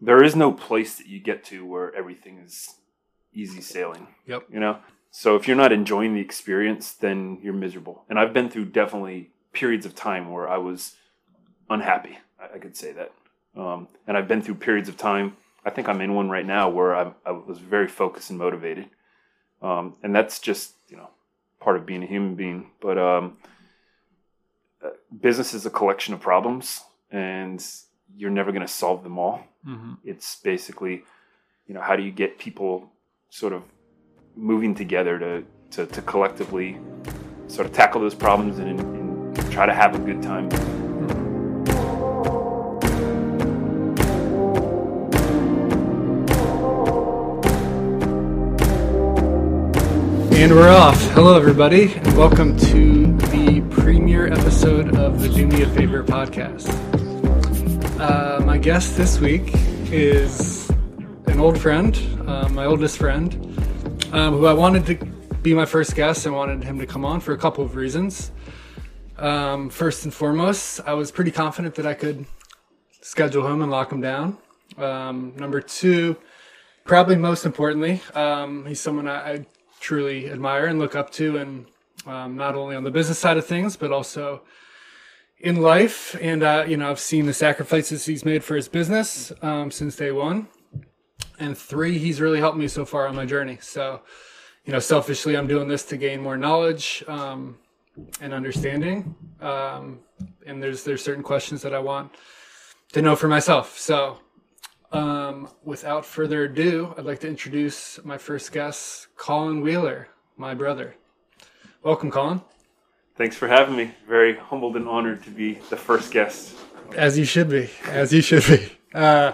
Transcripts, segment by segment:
there is no place that you get to where everything is easy sailing. Yep. You know? So if you're not enjoying the experience, then you're miserable. And I've been through definitely periods of time where I was unhappy. I, I could say that. Um, and I've been through periods of time. I think I'm in one right now where I, I was very focused and motivated. Um, and that's just, you know, part of being a human being. But um, uh, business is a collection of problems, and you're never going to solve them all. Mm-hmm. It's basically, you know, how do you get people sort of moving together to to, to collectively sort of tackle those problems and, and try to have a good time. And we're off. Hello, everybody, welcome to the premiere episode of the Do Me a Favor podcast. Uh, my guest this week is an old friend, uh, my oldest friend, um, who I wanted to be my first guest. I wanted him to come on for a couple of reasons. Um, first and foremost, I was pretty confident that I could schedule him and lock him down. Um, number two, probably most importantly, um, he's someone I, I truly admire and look up to, and um, not only on the business side of things, but also in life. And uh, you know, I've seen the sacrifices he's made for his business um, since day one. And three, he's really helped me so far on my journey. So, you know, selfishly, I'm doing this to gain more knowledge um, and understanding. Um, and there's there's certain questions that I want to know for myself. So, um, without further ado, I'd like to introduce my first guest, Colin Wheeler, my brother. Welcome, Colin. Thanks for having me. Very humbled and honored to be the first guest. As you should be. As you should be. Uh,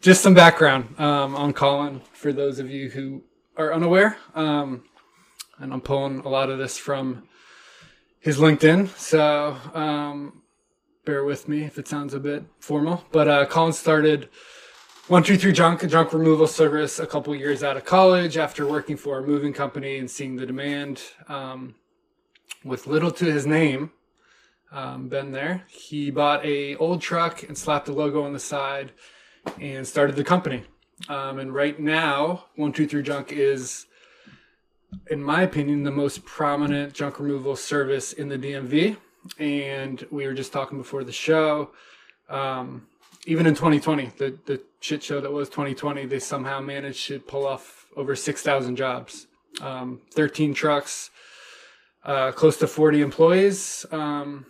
just some background um, on Colin for those of you who are unaware. Um, and I'm pulling a lot of this from his LinkedIn. So um, bear with me if it sounds a bit formal. But uh, Colin started 123 Junk, a junk removal service, a couple years out of college after working for a moving company and seeing the demand. Um, with little to his name, um, been there. He bought a old truck and slapped a logo on the side and started the company. Um, and right now, 123 Junk is, in my opinion, the most prominent junk removal service in the DMV. And we were just talking before the show. Um, even in 2020, the, the shit show that was 2020, they somehow managed to pull off over 6,000 jobs, um, 13 trucks, uh, close to 40 employees. Um,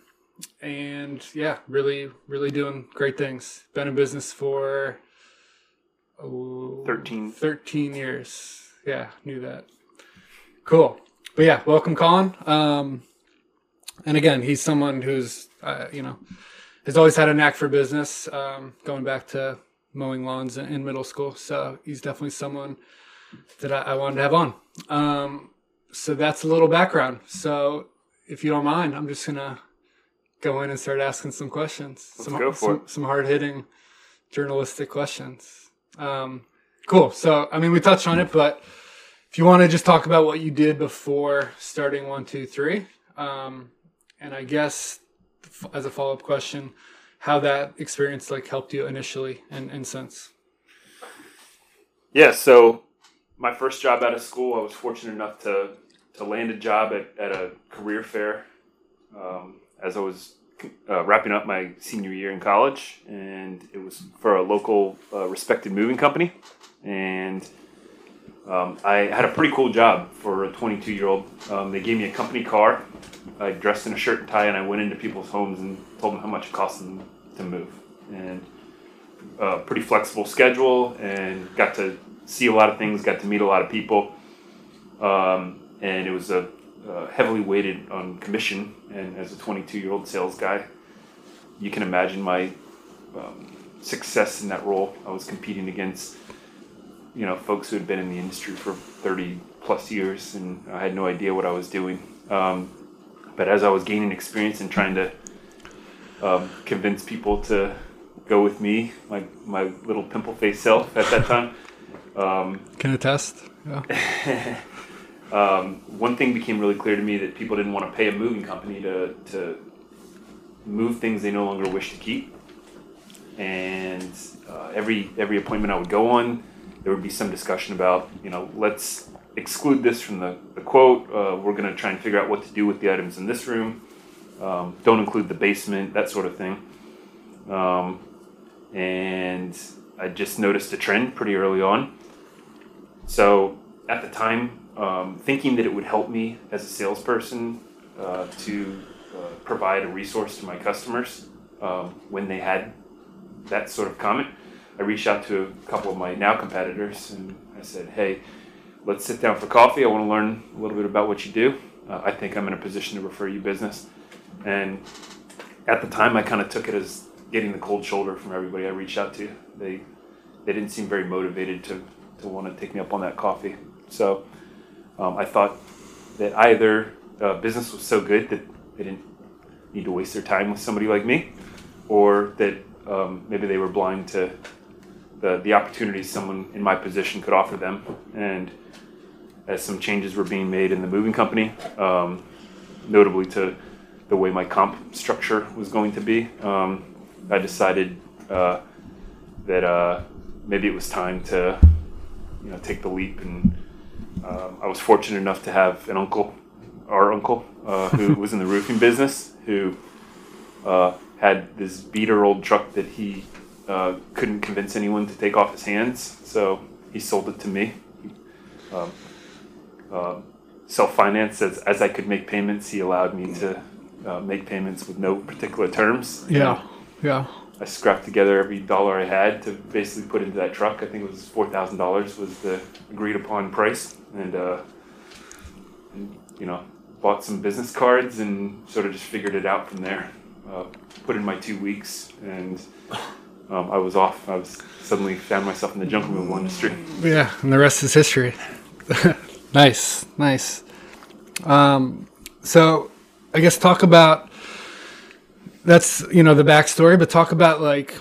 and yeah, really, really doing great things. Been in business for oh, 13. 13 years. Yeah, knew that. Cool. But yeah, welcome, Colin. Um, and again, he's someone who's, uh, you know, has always had a knack for business, um, going back to mowing lawns in, in middle school. So he's definitely someone that I, I wanted to have on. Um, so that's a little background. So if you don't mind, I'm just gonna go in and start asking some questions. Let's some go for some, it. some hard hitting journalistic questions. Um, cool. So I mean, we touched on it, but if you want to just talk about what you did before starting one, two, three, um, and I guess as a follow up question, how that experience like helped you initially and, and since. Yeah, so my first job out of school, I was fortunate enough to, to land a job at, at a career fair um, as I was uh, wrapping up my senior year in college. And it was for a local uh, respected moving company. And um, I had a pretty cool job for a 22 year old. Um, they gave me a company car. I dressed in a shirt and tie, and I went into people's homes and told them how much it cost them to move. And uh, pretty flexible schedule, and got to see a lot of things, got to meet a lot of people, um, and it was a uh, heavily weighted on commission. And as a 22 year old sales guy, you can imagine my um, success in that role. I was competing against you know folks who had been in the industry for 30 plus years, and I had no idea what I was doing. Um, but as I was gaining experience and trying to um, convince people to go with me, my my little pimple faced self at that time. Um, Can attest. Yeah. um, one thing became really clear to me that people didn't want to pay a moving company to to move things they no longer wish to keep. and uh, every every appointment I would go on, there would be some discussion about you know let's exclude this from the, the quote. Uh, we're going to try and figure out what to do with the items in this room. Um, don't include the basement, that sort of thing. Um, and I just noticed a trend pretty early on. So at the time, um, thinking that it would help me as a salesperson uh, to uh, provide a resource to my customers um, when they had that sort of comment, I reached out to a couple of my now competitors and I said, hey, let's sit down for coffee. I want to learn a little bit about what you do. Uh, I think I'm in a position to refer you business. And at the time, I kind of took it as getting the cold shoulder from everybody I reached out to. They they didn't seem very motivated to, to want to take me up on that coffee. So um, I thought that either uh, business was so good that they didn't need to waste their time with somebody like me, or that um, maybe they were blind to the, the opportunities someone in my position could offer them. And as some changes were being made in the moving company, um, notably to the way my comp structure was going to be, um, I decided uh, that uh, maybe it was time to, you know, take the leap. And um, I was fortunate enough to have an uncle, our uncle, uh, who was in the roofing business, who uh, had this beater old truck that he uh, couldn't convince anyone to take off his hands. So he sold it to me. Um, uh, self financed as, as I could make payments, he allowed me to uh, make payments with no particular terms. Yeah, yeah. I scrapped together every dollar I had to basically put into that truck. I think it was four thousand dollars was the agreed upon price, and, uh, and, you know bought some business cards and sort of just figured it out from there. Uh, put in my two weeks, and um, I was off. I was suddenly found myself in the junk removal industry. Yeah, and the rest is history. nice, nice. Um, so, I guess talk about that's you know the backstory, but talk about like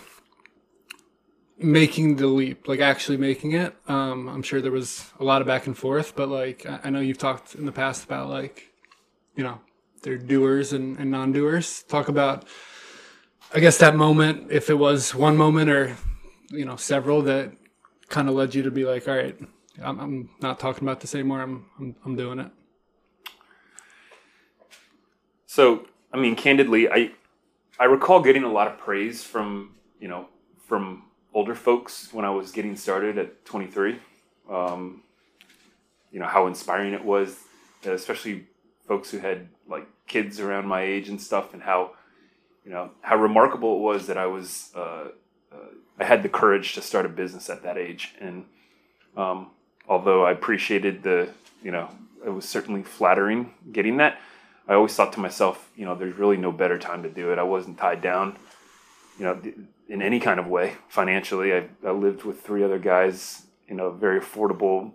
making the leap, like actually making it. Um, I'm sure there was a lot of back and forth, but like I, know you've talked in the past about like you know they're doers and, and non-doers. Talk about I guess that moment, if it was one moment or you know several that kind of led you to be like, all right, I'm, I'm not talking about this anymore. I'm, I'm I'm doing it. So, I mean, candidly, I I recall getting a lot of praise from you know from older folks when I was getting started at 23. Um, you know how inspiring it was, especially folks who had like kids around my age and stuff, and how you know how remarkable it was that I was uh, uh, I had the courage to start a business at that age, and um, although I appreciated the you know it was certainly flattering getting that. I always thought to myself, you know, there's really no better time to do it. I wasn't tied down, you know, in any kind of way financially. I, I lived with three other guys in a very affordable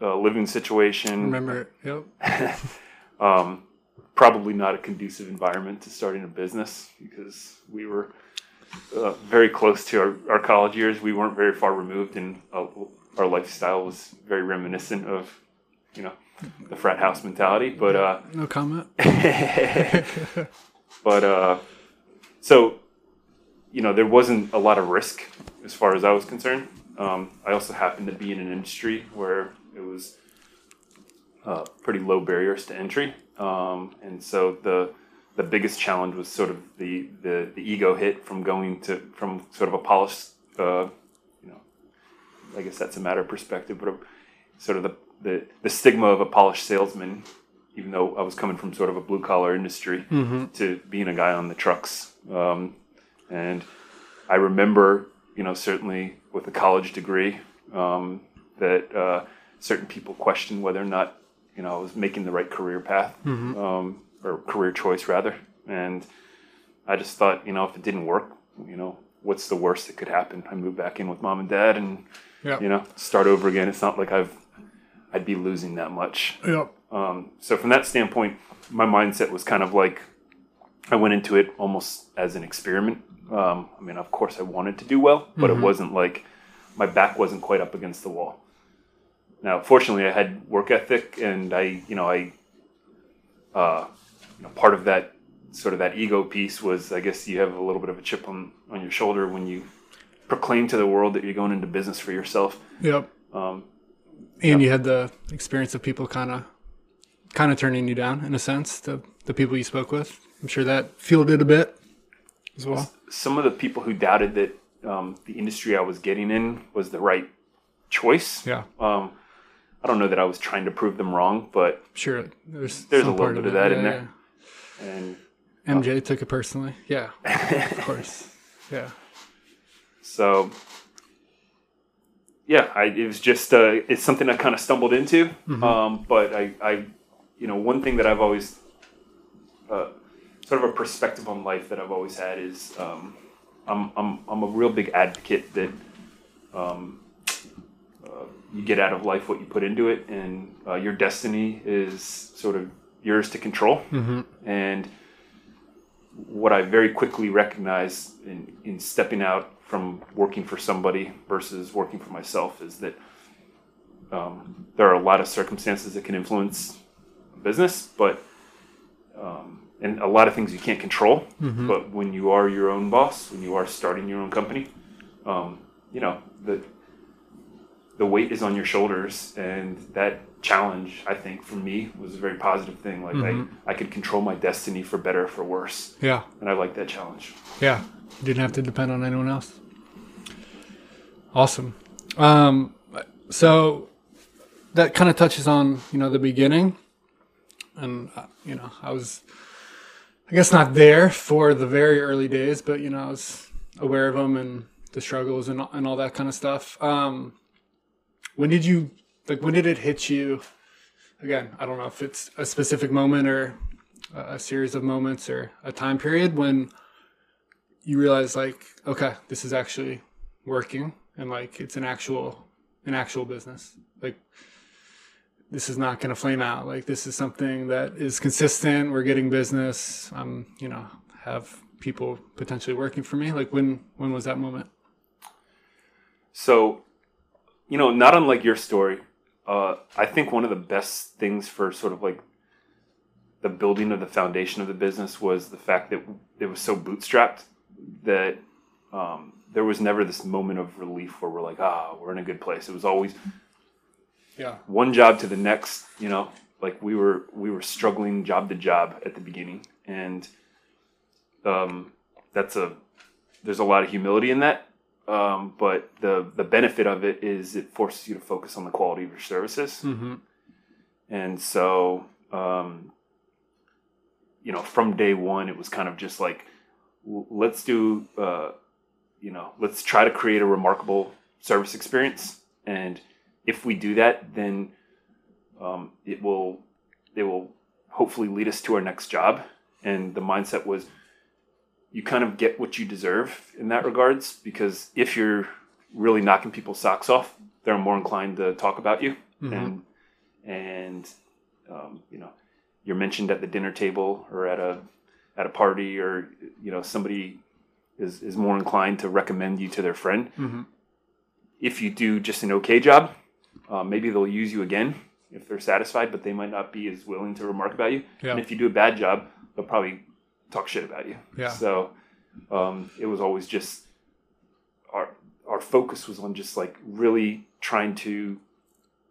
uh, living situation. Remember, yep. um, probably not a conducive environment to starting a business because we were uh, very close to our, our college years. We weren't very far removed, and uh, our lifestyle was very reminiscent of, you know, the frat house mentality. But uh, no comment. but uh, so, you know, there wasn't a lot of risk as far as I was concerned. Um, I also happened to be in an industry where it was uh, pretty low barriers to entry, um, and so the the biggest challenge was sort of the, the, the ego hit from going to from sort of a polished, uh, you know, I guess that's a matter of perspective, but a, sort of the, the the stigma of a polished salesman, even though I was coming from sort of a blue collar industry, Mm-hmm. to being a guy on the trucks. Um, and I remember, you know, certainly with a college degree, um, that uh, certain people questioned whether or not, you know, I was making the right career path um, or career choice rather. And I just thought, you know, if it didn't work, you know, what's the worst that could happen? I moved back in with mom and dad, and Yep. you know, start over again. It's not like I've I'd be losing that much. Yep. Um, so from that standpoint, my mindset was kind of like I went into it almost as an experiment. Um, I mean, of course, I wanted to do well, but it wasn't like my back wasn't quite up against the wall. Now, fortunately, I had work ethic, and I, you know, I, uh, you know, part of that sort of that ego piece was, I guess, you have a little bit of a chip on on your shoulder when you proclaim to the world that you're going into business for yourself. Yep. Um, And you had the experience of people kind of, kind of turning you down in a sense. The the people you spoke with. I'm sure that fueled it a bit, as well. some of the people who doubted that um, the industry I was getting in was the right choice. Yeah. Um, I don't know that I was trying to prove them wrong, but Sure. There's There's a little bit it. of that in Yeah, there. and yeah. MJ took it personally. Yeah. Of course. Yeah. so yeah, I, it was just uh, it's something I kind of stumbled into. Um, but I, I, you know, one thing that I've always uh, sort of a perspective on life that I've always had is um, I'm, I'm I'm a real big advocate that um, uh, you get out of life what you put into it, and uh, your destiny is sort of yours to control. And what I very quickly recognized in, in stepping out from working for somebody versus working for myself is that um, there are a lot of circumstances that can influence business, but um, and a lot of things you can't control. But when you are your own boss, when you are starting your own company, um, you know the the weight is on your shoulders, and that challenge, I think, for me was a very positive thing. Like I, I could control my destiny for better or for worse, Yeah. and I like that challenge. Yeah. You didn't have to depend on anyone else. Awesome. Um, so that kind of touches on, you know, the beginning. And, uh, you know, I was, I guess, not there for the very early days, but, you know, I was aware of them and the struggles and, and all that kind of stuff. Um, when did you, like, when did it hit you? Again, I don't know if it's a specific moment or a series of moments or a time period when you realize like okay this is actually working and like it's an actual an actual business. Like this is not going to flame out. Like this is something that is consistent. We're getting business. Um you know have people potentially working for me. Like when when was that moment? So, you know, not unlike your story, uh, I think one of the best things for sort of like the building of the foundation of the business was the fact that it was so bootstrapped that um, there was never this moment of relief where we're like, ah, we're in a good place. It was always yeah. one job to the next you know? Like we were we were struggling job to job at the beginning. And um that's a there's a lot of humility in that. Um but the the benefit of it is it forces you to focus on the quality of your services. Mm-hmm. and so um you know from day one it was kind of just like let's do uh you know let's try to create a remarkable service experience. And if we do that then um, it will it will hopefully lead us to our next job. And the mindset was you kind of get what you deserve in that regards because if you're really knocking people's socks off they're more inclined to talk about you. And and um, you know you're mentioned at the dinner table or at a at a party or you know somebody is, is more inclined to recommend you to their friend Mhm. if you do just an okay job uh, maybe they'll use you again if they're satisfied but they might not be as willing to remark about you Yeah. and if you do a bad job they'll probably talk shit about you Yeah. so um, it was always just our our focus was on just like really trying to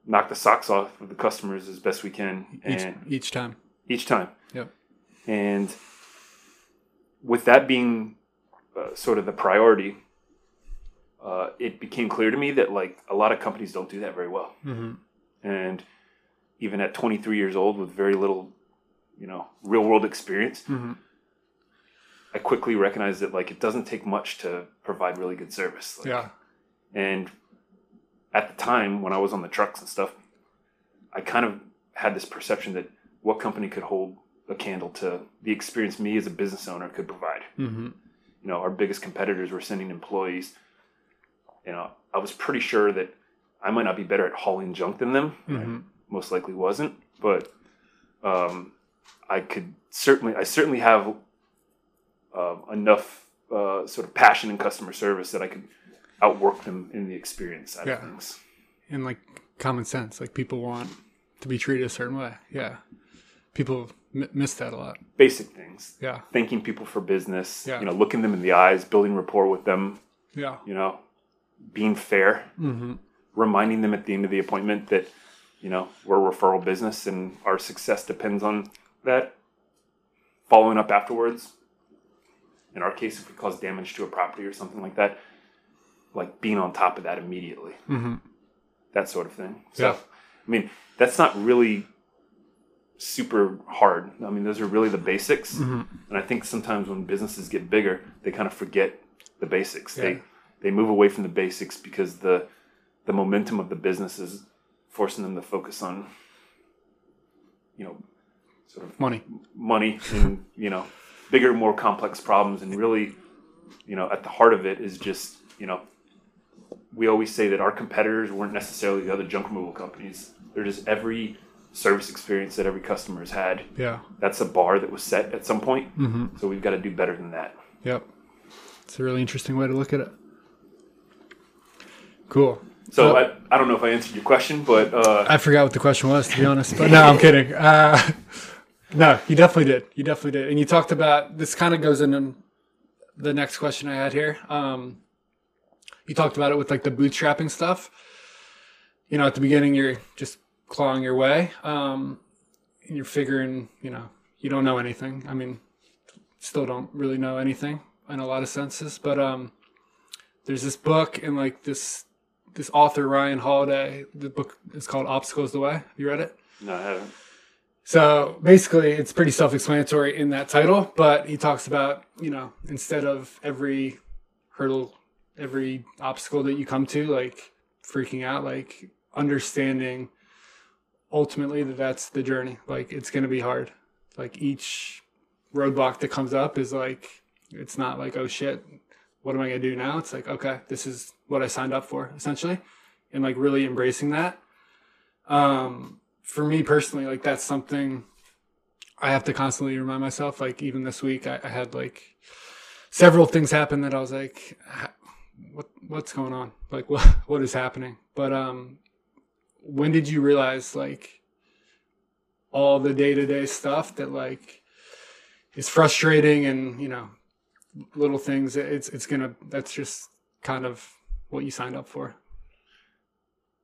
knock the socks off of the customers as best we can each, and each time each time yep and with that being uh, sort of the priority uh, it became clear to me that like a lot of companies don't do that very well mm-hmm. and even at 23 years old with very little you know real world experience Mm-hmm. i quickly recognized that like it doesn't take much to provide really good service like, yeah and at the time when i was on the trucks and stuff i kind of had this perception that what company could hold a candle to the experience me as a business owner could provide mm-hmm. You know our biggest competitors were sending employees. You know i was pretty sure that i might not be better at hauling junk than them. Mm-hmm. most likely wasn't but um, i could certainly i certainly have um enough uh, sort of passion in customer service that i could outwork them in the experience side Yeah. of things. And like common sense like people want to be treated a certain way. Yeah. People m- miss that a lot basic things yeah thanking people for business Yeah. you know looking them in the eyes building rapport with them yeah you know being fair, Mm-hmm. reminding them at the end of the appointment that you know we're a referral business and our success depends on that. Following up afterwards. In our case, if we cause damage to a property or something like that, like being on top of that immediately, Mm-hmm. that sort of thing. So, Yeah. I mean, that's not really super hard. I mean, those are really the basics. Mm-hmm. And I think sometimes when businesses get bigger, they kind of forget the basics. Yeah. They they move away from the basics because the the momentum of the business is forcing them to focus on you know sort of Money. money and you know bigger more complex problems and really you know at the heart of it is just you know we always say that our competitors weren't necessarily the other junk removal companies they're just every service experience that every customer has had Yeah. that's a bar that was set at some point Mm-hmm. so we've got to do better than that Yep. It's a really interesting way to look at it. Cool. so I, I don't know if i answered your question but uh, I forgot what the question was, to be honest. But no, I'm kidding. Uh, no, you definitely did. You definitely did. And you talked about this. Kind of goes into the next question I had here. Um, you talked about it with like the bootstrapping stuff. You know, at the beginning, you're just clawing your way. Um, and you're figuring, you know, you don't know anything. I mean, still don't really know anything in a lot of senses. But um, there's this book and like this this author Ryan Holiday. The book is called Obstacle Is the Way. Have you read it? no i haven't So basically, it's pretty self-explanatory in that title, but he talks about you know instead of every hurdle, every obstacle that you come to, like freaking out, like understanding ultimately that that's the journey. Like it's going to be hard. Like each roadblock that comes up is like it's not like oh shit, what am I going to do now? It's like okay, this is what I signed up for essentially, and like really embracing that. Um, for me personally, like that's something I have to constantly remind myself. Like even this week, I, I had like several things happen that I was like, "What what's going on? Like what what is happening?" But um, when did you realize like all the day to day stuff that like is frustrating and you know little things? It's it's gonna that's just kind of what you signed up for.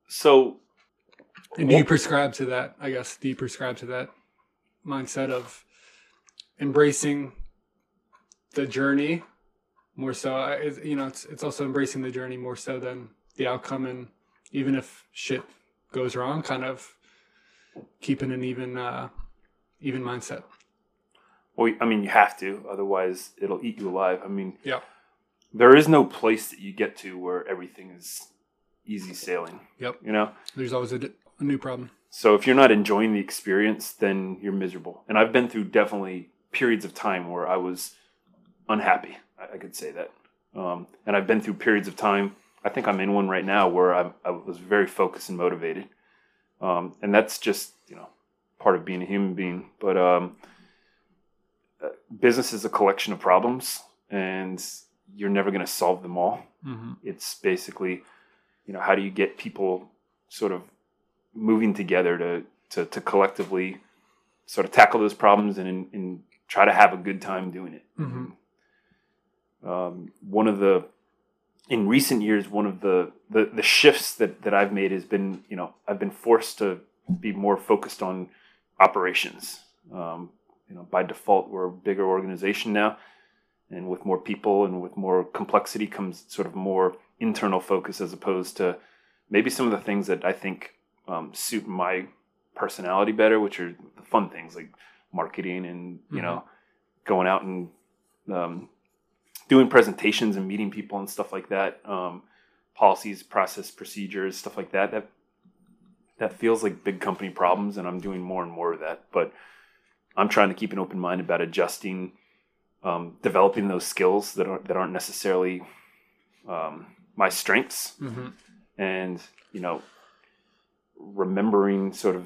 so And do you prescribe to that? I guess do you prescribe to that mindset of embracing the journey more so? You know, it's it's also embracing the journey more so than the outcome, and even if shit goes wrong, kind of keeping an even uh, even mindset. well i mean you have to otherwise it'll eat you alive i mean Yeah. there is no place that you get to where everything is easy sailing Yep. you know There's always a, d- a new problem. So if you're not enjoying the experience, then you're miserable. And I've been through definitely periods of time where I was unhappy. I, I could say that. Um, and I've been through periods of time. I think I'm in one right now where I, I was very focused and motivated. Um, and that's just you know part of being a human being. But um, uh, business is a collection of problems, and you're never going to solve them all Mm-hmm. it's basically you know how do you get people sort of moving together to to, to collectively sort of tackle those problems and, and try to have a good time doing it Mhm. um, one of the in recent years one of the, the the shifts that that i've made has been you know i've been forced to be more focused on operations. Um, you know by default we're a bigger organization now and with more people and with more complexity comes sort of more internal focus as opposed to maybe some of the things that I think um, suit my personality better, which are the fun things like marketing and you know going out and um, doing presentations and meeting people and stuff like that. Um, policies, process, procedures, stuff like that. That that feels like big company problems, and I'm doing more and more of that. But I'm trying to keep an open mind about adjusting um, developing those skills that aren't that aren't necessarily um, my strengths, Mm-hmm. and you know, remembering sort of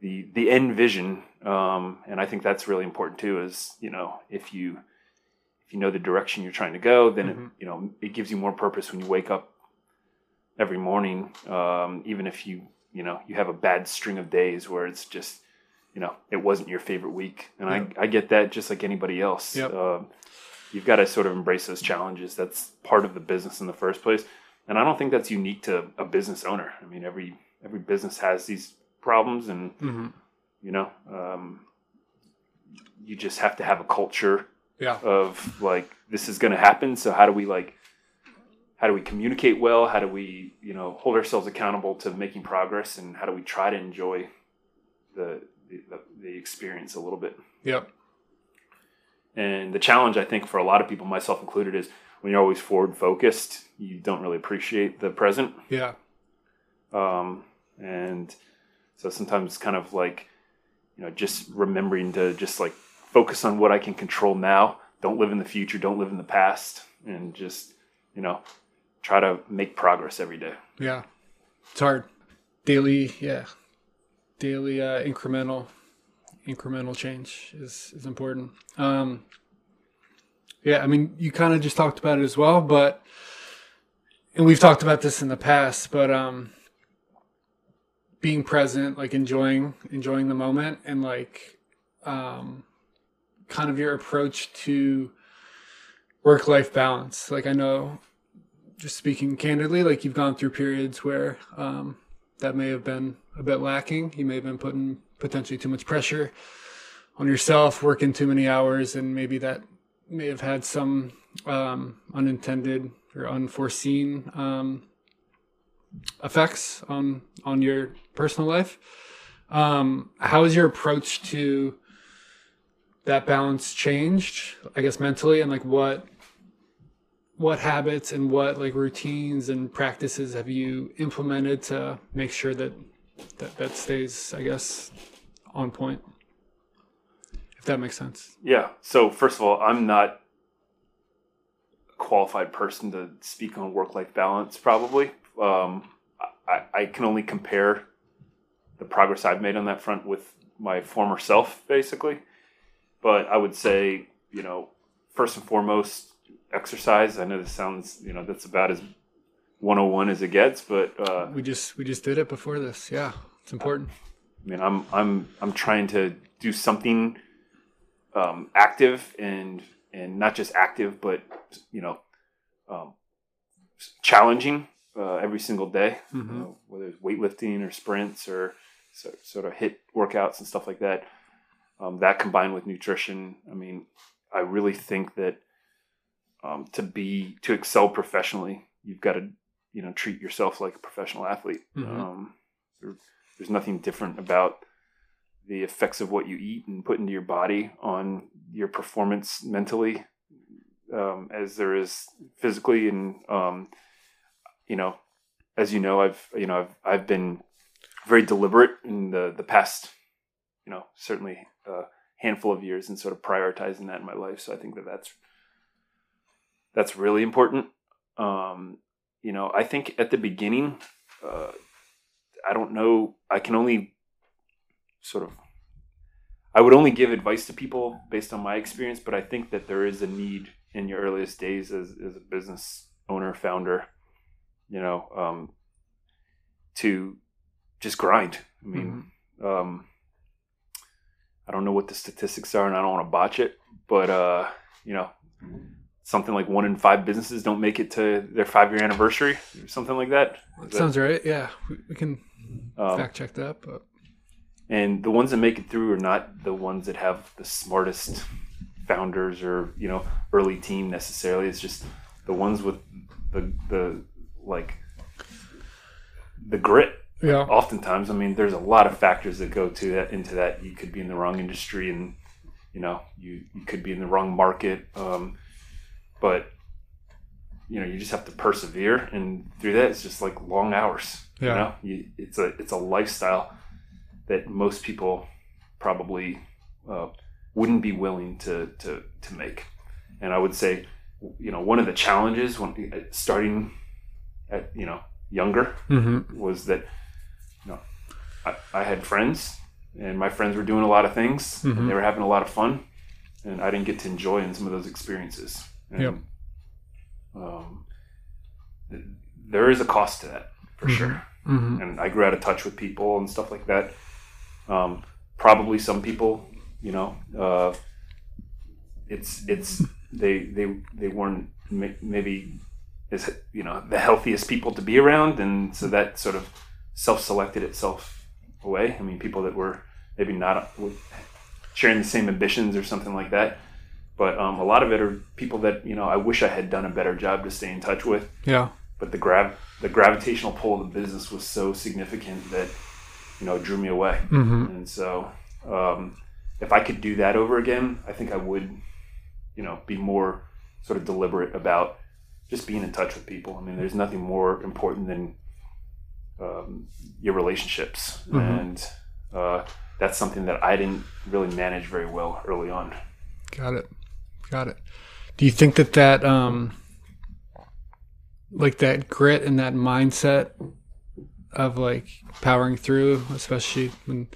the the end vision. Um, and I think that's really important too. Is you know, if you if you know the direction you're trying to go, then Mhm. it, you know it gives you more purpose when you wake up every morning. Um, even if you you know you have a bad string of days where it's just you know it wasn't your favorite week and Yep. I, I get that just like anybody else Yep. um, you've got to sort of embrace those challenges that's part of the business in the first place and I don't think that's unique to a business owner. I mean, every every business has these problems, and hmm you know, um, you just have to have a culture Yeah. of like this is going to happen. So how do we like how do we communicate well? How do we you know hold ourselves accountable to making progress, and how do we try to enjoy the the, the experience a little bit? Yep. And the challenge, I think, for a lot of people, myself included, is when you're always forward focused, you don't really appreciate the present. Yeah. Um, and so sometimes kind of like, you know, just remembering to just like focus on what I can control now. Don't live in the future. Don't live in the past. And just, you know, try to make progress every day. Yeah. It's hard. Daily, yeah. Daily uh, incremental incremental change is is important. Um yeah, I mean, you kind of just talked about it as well, but and we've talked about this in the past, but um being present, like enjoying enjoying the moment and like um kind of your approach to work life balance. Like I know just speaking candidly, like you've gone through periods where um, that may have been a bit lacking. You may have been putting potentially too much pressure on yourself, working too many hours, and maybe that may have had some um, unintended or unforeseen um, effects on on your personal life. Um, your approach to that balance changed? I guess mentally, and like what what habits and what like routines and practices have you implemented to make sure that that, that stays i guess on point if that makes sense Yeah. So first of all, I'm not a qualified person to speak on work-life balance. Probably, um, I, I can only compare the progress I've made on that front with my former self, basically. But I would say, you know, first and foremost, exercise. I know this sounds, you know, that's about as 101 as it gets, but uh, we just we just did it before this yeah it's important I mean, I'm I'm I'm trying to do something um, active and and not just active, but you know, um, challenging uh, every single day. You Mhm. know, whether it's weightlifting or sprints or so, sort of HIIT workouts and stuff like that. Um, that combined with nutrition, I mean, I really think that um, to be to excel professionally, you've got to you know treat yourself like a professional athlete. Mhm. Um, there, there's nothing different about the effects of what you eat and put into your body on your performance mentally um, as there is physically and um, you know as you know i've you know i've, I've been very deliberate in the the past you know certainly a handful of years and sort of prioritizing that in my life. So i think that that's that's really important. Um, you know i think at the beginning uh, i don't know i can only sort of I would only give advice to people based on my experience, but I think that there is a need in your earliest days as, as a business owner, founder, you know, um, to just grind. I mean, um, I don't know what the statistics are and I don't want to botch it, but, uh, you know, something like one in five businesses don't make it to their five year anniversary or something like that. That- sounds right yeah we, we can um, fact check that but and the ones that make it through are not the ones that have the smartest founders or you know early team necessarily it's just the ones with the the like the grit yeah. Oftentimes i mean there's a lot of factors that go to that into that. You could be in the wrong industry and you know you, you could be in the wrong market um, but you know you just have to persevere and through that it's just like long hours Yeah. you know? You, it's a it's a lifestyle that most people probably uh, wouldn't be willing to to to make. And i would say you know one of the challenges when starting at you know younger hmm was that you know I, I had friends and my friends were doing a lot of things Mhm. and they were having a lot of fun and I didn't get to enjoy in some of those experiences. And, Yep. Um, there is a cost to that for Mhm. sure. hmm And I grew out of touch with people and stuff like that. Um, probably some people, you know, uh, it's it's they they they weren't maybe is you know the healthiest people to be around, and so that sort of self-selected itself away. I mean, people that were maybe not sharing the same ambitions or something like that. But um, a lot of it are people that you know I wish I had done a better job to stay in touch with. Yeah. But the grav the gravitational pull of the business was so significant that you know it drew me away. Mm-hmm. And so um, if I could do that over again, I think I would you know be more sort of deliberate about just being in touch with people. I mean, there's nothing more important than um, your relationships, Mhm. and uh, that's something that I didn't really manage very well early on. Got it. Got it. Do you think that that um like that grit and that mindset of like powering through, especially when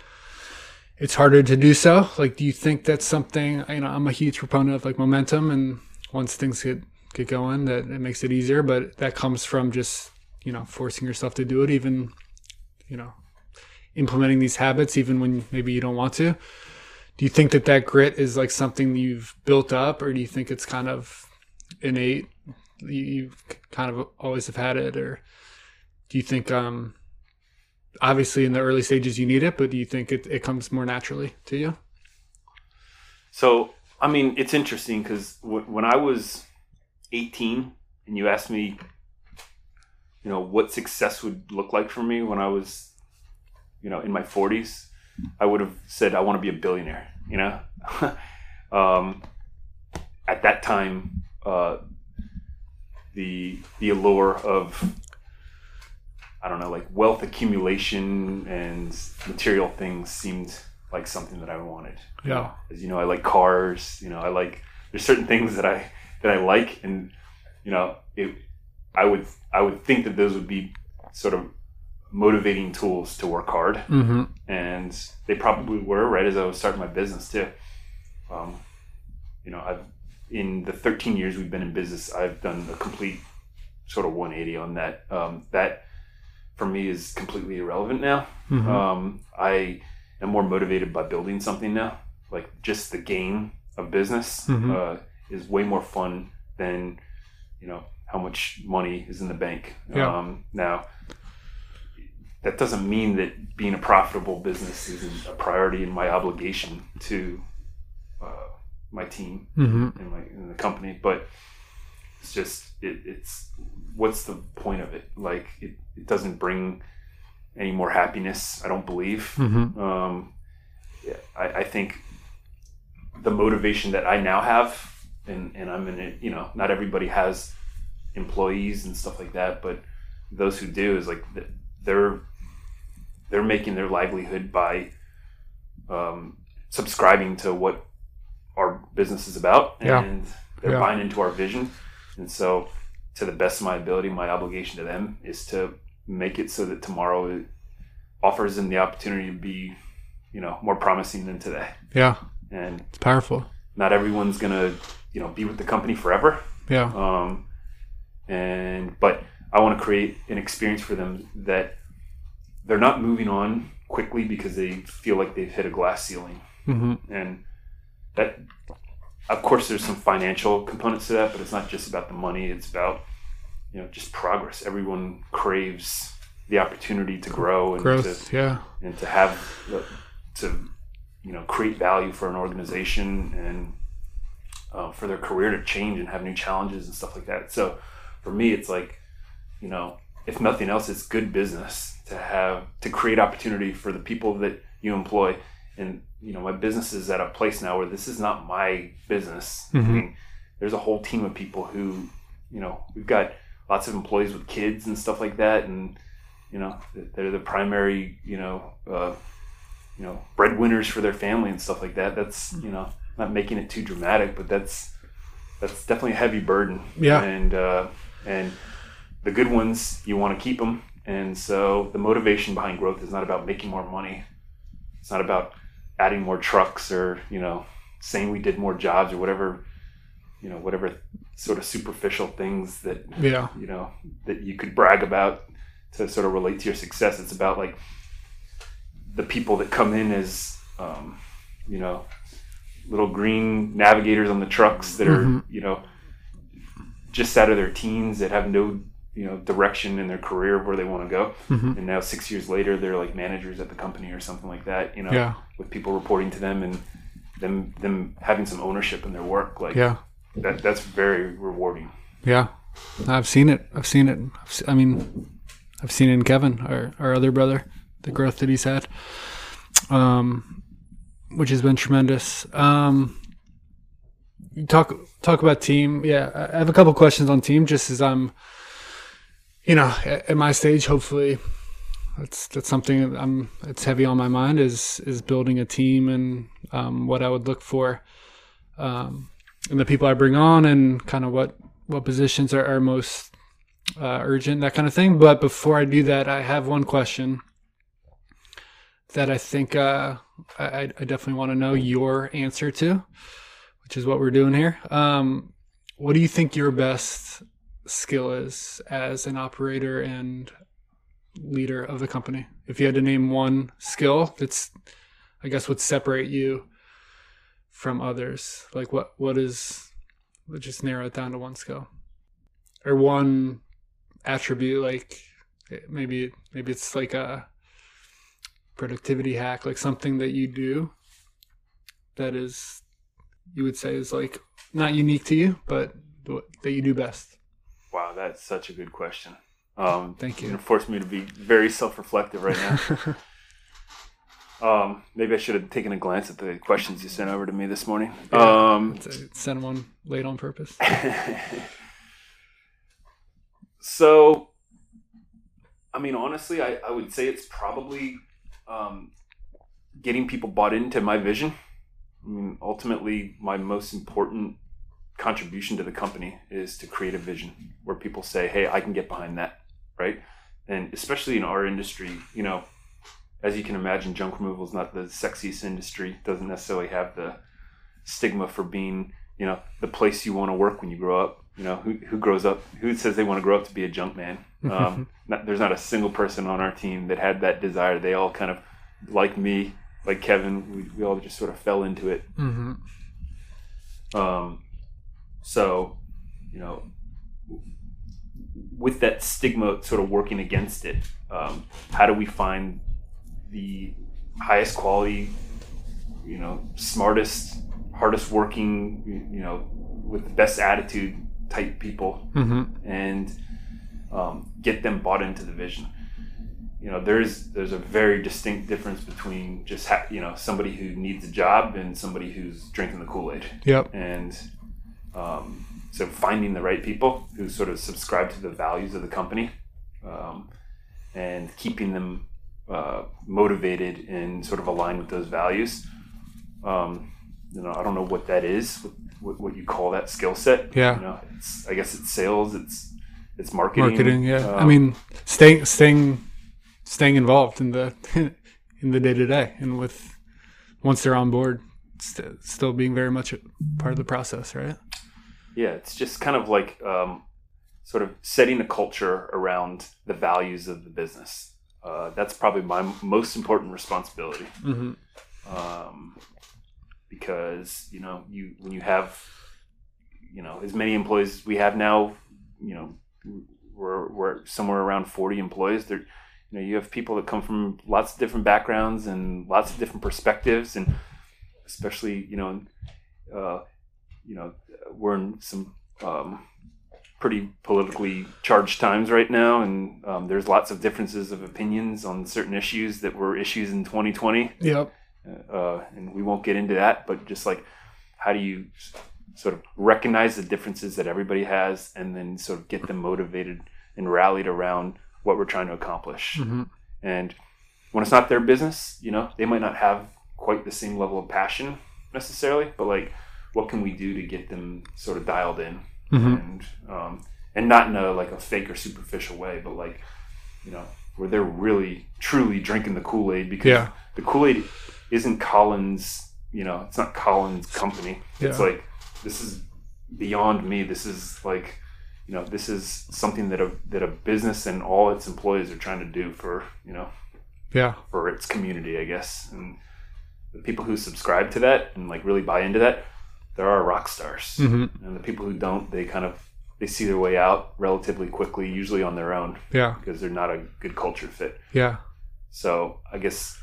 it's harder to do so? Like do you think that's something you know, I'm a huge proponent of like momentum and once things get get going that it makes it easier, but that comes from just, you know, forcing yourself to do it even you know, implementing these habits even when maybe you don't want to. Do you think that that grit is like something you've built up or do you think it's kind of innate? You, kind of always have had it or do you think um obviously in the early stages you need it but do you think it, it comes more naturally to you? So, I mean, it's interesting because w- when I was 18 and you asked me, you know, what success would look like for me when I was, you know, in my 40s, I would have said, I want to be a billionaire, you know? um, at that time, uh, the, the allure of, I don't know, like wealth accumulation and material things seemed like something that I wanted yeah as you know, I like cars. You know, I like there's certain things that I that I like, and you know, it. I would I would think that those would be sort of motivating tools to work hard, mm-hmm. and they probably were right as I was starting my business too. Um, you know, I've in the 13 years we've been in business, I've done a complete sort of 180 on that. Um, that for me is completely irrelevant now. Mm-hmm. Um, I am more motivated by building something now. Like just the game of business Mhm. uh, is way more fun than you know how much money is in the bank. Yeah. Um, now, that doesn't mean that being a profitable business isn't a priority and my obligation to uh, my team Mm-hmm. in my in the company, but it's just it, it's what's the point of it? Like it, it doesn't bring any more happiness. I don't believe. Mm-hmm. Um, I, I think the motivation that I now have, and and I'm in it. You know, not everybody has employees and stuff like that, but those who do is like they're they're making their livelihood by um, subscribing to what our business is about, Yeah. and they're Yeah. buying into our vision. And so, to the best of my ability, my obligation to them is to make it so that tomorrow it offers them the opportunity to be, you know, more promising than today. yeah And it's powerful not everyone's gonna, you know, be with the company forever. yeah Um, and but I want to create an experience for them that they're not moving on quickly because they feel like they've hit a glass ceiling. mm-hmm. And that, of course, there's some financial components to that, but it's not just about the money. It's about, you know, just progress. Everyone craves the opportunity to grow and to yeah and to have the, to you know create value for an organization and uh, for their career to change and have new challenges and stuff like that. So for me, it's like you know if nothing else, it's good business to have to create opportunity for the people that you employ. And you know my business is at a place now where this is not my business. I Mhm. mean, there's a whole team of people who you know we've got lots of employees with kids and stuff like that and you know they're the primary you know uh, you know breadwinners for their family and stuff like that that's you know not making it too dramatic but that's that's definitely a heavy burden Yeah. and uh, and the good ones you want to keep them and so the motivation behind growth is not about making more money. It's not about adding more trucks or you know saying we did more jobs or whatever you know whatever sort of superficial things that yeah. you know that you could brag about to sort of relate to your success. It's about like the people that come in as um, you know little green navigators on the trucks that are Mhm. you know just out of their teens that have no you know direction in their career where they want to go Mhm. and now six years later they're like managers at the company or something like that you know Yeah. with people reporting to them and them them having some ownership in their work like Yeah. that that's very rewarding Yeah. I've seen it. I've seen it. I've se- I mean, I've seen it in Kevin, our, our other brother, the growth that he's had, um, which has been tremendous. Um, talk talk about team. Yeah, I have a couple questions on team, just as I'm, you know, at, at my stage. Hopefully, that's that's something I'm. It's heavy on my mind is is building a team and um, what I would look for, um, and the people I bring on, and kind of what what positions are, are most uh, urgent, that kind of thing. But before I do that, I have one question that I think uh, I, I definitely want to know your answer to, which is what we're doing here. Um, what do you think your best skill is as an operator and leader of the company? If you had to name one skill that's, I guess, would separate you from others, like what what is Let's just narrow it down to one skill or one attribute. Like maybe maybe it's like a productivity hack, like something that you do that is you would say is like not unique to you, but that you do best. wow that's such a good question um Thank you. It forced me to be very self-reflective right now um maybe i should have taken a glance at the questions you sent over to me this morning um Send one late on purpose. so i mean honestly I, I would say it's probably um, getting people bought into my vision i mean ultimately my most important contribution to the company is to create a vision where people say hey i can get behind that right? And especially in our industry you know as you can imagine junk removal is not the sexiest industry. Doesn't necessarily have the stigma for being you know the place you want to work when you grow up. You know who, who grows up who says they want to grow up to be a junk man? Um, not, there's not a single person on our team that had that desire. They all kind of like me like kevin we, we all just sort of fell into it. Hmm um, so you know with that stigma sort of working against it um, how do we find the highest quality you know smartest hardest working you know with the best attitude type people? Hmm and um, get them bought into the vision. You know, there's there's a very distinct difference between just ha- you know somebody who needs a job and somebody who's drinking the Kool Aid, Yep. and um, so finding the right people who sort of subscribe to the values of the company, um, and keeping them uh, motivated and sort of aligned with those values. Um, you know, I don't know what that is, what, what you call that skill set. Yeah. You know, it's I guess it's sales, it's it's marketing. Marketing. Yeah. I um, mean, staying staying staying involved in the in the day to day, and with once they're on board, st- still being very much a part of the process, right? yeah, it's just kind of like um, sort of setting a culture around the values of the business. Uh, that's probably my most important responsibility. Mm-hmm. um, because you know you when you have you know as many employees as we have now you know we're, we're somewhere around 40 employees there you know you have people that come from lots of different backgrounds and lots of different perspectives and especially you know uh, you know we're in some um, pretty politically charged times right now and um, there's lots of differences of opinions on certain issues that were issues in 2020 Yep. uh, and we won't get into that, but just like how do you sort of recognize the differences that everybody has and then sort of get them motivated and rallied around what we're trying to accomplish. hmm And when it's not their business, you know, they might not have quite the same level of passion necessarily, but like, what can we do to get them sort of dialed in hmm and um, and not in a like a fake or superficial way, but like, you know, where they're really truly drinking the Kool Aid because Yeah. the Kool Aid isn't Collin's. You know, it's not Collin's company. It's like this is beyond me. This is like, you know, this is something that a that a business and all its employees are trying to do for you know Yeah. for its community, I guess. And the people who subscribe to that and like really buy into that, there are rock stars. hmm And the people who don't, they kind of they see their way out relatively quickly, usually on their own Yeah. because they're not a good culture fit. Yeah. So I guess,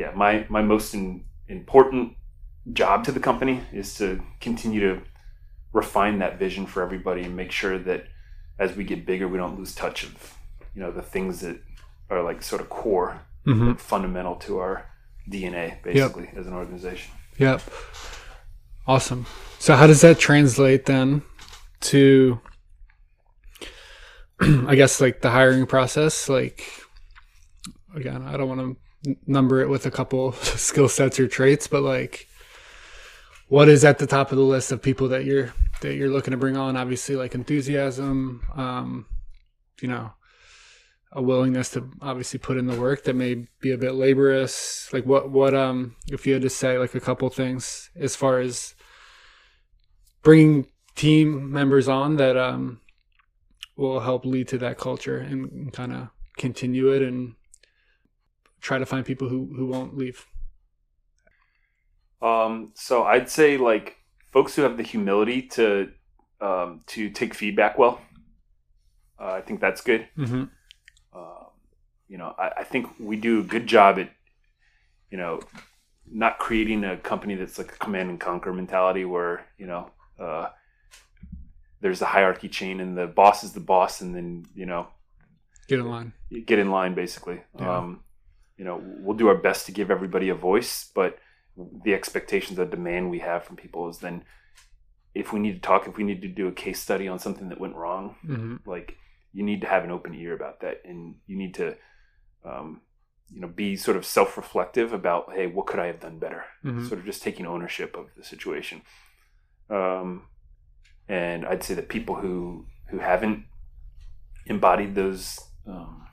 yeah, my my most in, important job to the company is to continue to refine that vision for everybody and make sure that as we get bigger, we don't lose touch of you know the things that are like sort of core, hmm fundamental to our DNA, basically as an organization. Yep. Awesome. So how does that translate then to I guess like the hiring process? Like again, I don't want to number it with a couple skill sets or traits, but like what is at the top of the list of people that you're that you're looking to bring on? Obviously like enthusiasm, um, you know, a willingness to obviously put in the work that may be a bit laborious like what what um if you had to say like a couple things as far as bringing team members on that um will help lead to that culture and, kind of continue it and try to find people who who won't leave Um, so I'd say like folks who have the humility to um, to take feedback well. Uh, I think that's good. mm-hmm. Um, you know, I, I think we do a good job at you know not creating a company that's like a command and conquer mentality where you know uh, there's a hierarchy chain and the boss is the boss and then you know get in line get in line basically. Yeah. Um, you know, we'll do our best to give everybody a voice, but the expectations, the demand we have from people is then if we need to talk, if we need to do a case study on something that went wrong, mm-hmm. like you need to have an open ear about that, and you need to, um, you know, be sort of self-reflective about, hey, what could I have done better? Mhm. Sort of just taking ownership of the situation. Um, and I'd say that people who who haven't embodied those um,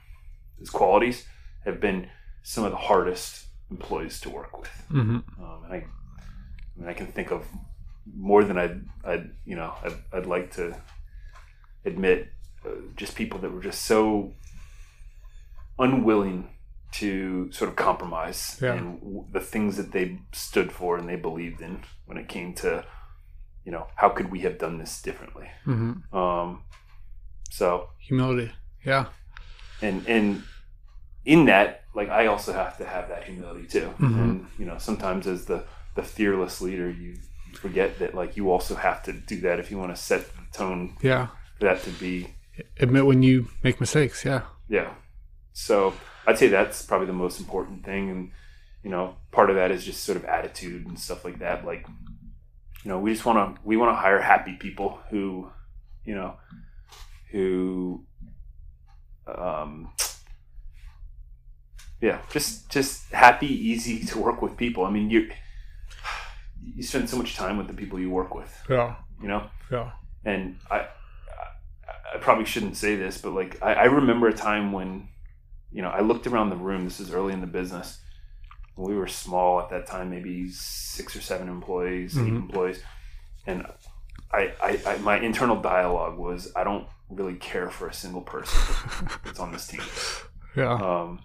those qualities have been some of the hardest employees to work with. Mm-hmm. Um, and I, I mean, I can think of more than I'd, I'd you know, I'd, I'd like to admit. Uh, just people that were just so unwilling to sort of compromise Yeah. and w- the things that they stood for and they believed in when it came to, you know, how could we have done this differently? Mm-hmm. Um, so humility yeah and and in that like i also have to have that humility too. Mhm. and you know sometimes as the the fearless leader you forget that like you also have to do that if you want to set the tone yeah. for that to be admit when you make mistakes yeah. Yeah. So i'd say that's probably the most important thing and you know part of that is just sort of attitude and stuff like that like you know we just want to we want to hire happy people who you know who um yeah just just happy easy to work with people i mean you you spend so much time with the people you work with yeah you know yeah and I, I I probably shouldn't say this, but like I, I remember a time when, you know, I looked around the room. This is early in the business. We were small at that time, maybe six or seven employees, eight Mhm. employees, and I, I, I, my internal dialogue was, I don't really care for a single person that's on this team. yeah Um,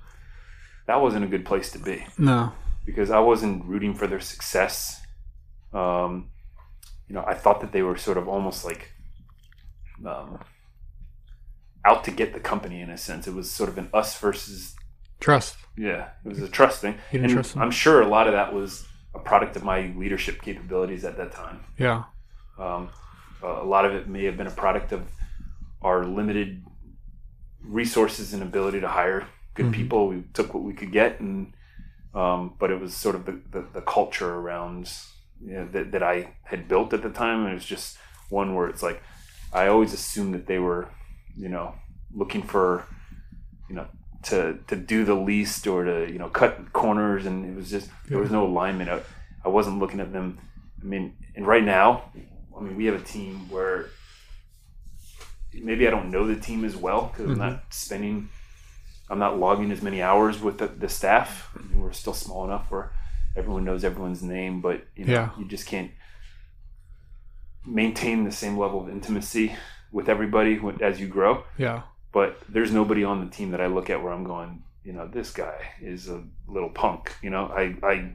that wasn't a good place to be no because I wasn't rooting for their success. Um, you know, I thought that they were sort of almost like um, out to get the company in a sense. It was sort of an us versus trust yeah. It was a trust thing, and trust. I'm sure a lot of that was a product of my leadership capabilities at that time. yeah Um, a lot of it may have been a product of our limited resources and ability to hire good Mhm. people. We took what we could get, and um, but it was sort of the, the, the culture around you know, that, that I had built at the time. And it was just one where it's like I always assumed that they were, you know, looking for, you know, to to do the least or to you know cut corners, and it was just there was no alignment. I, I wasn't looking at them. I mean, and right now, I mean, we have a team where maybe I don't know the team as well because I'm not spending, I'm not logging as many hours with the, the staff. We're still small enough where everyone knows everyone's name, but you know, Yeah. you just can't maintain the same level of intimacy with everybody as you grow. yeah But there's nobody on the team that I look at where I'm going, you know, this guy is a little punk. You know, I, I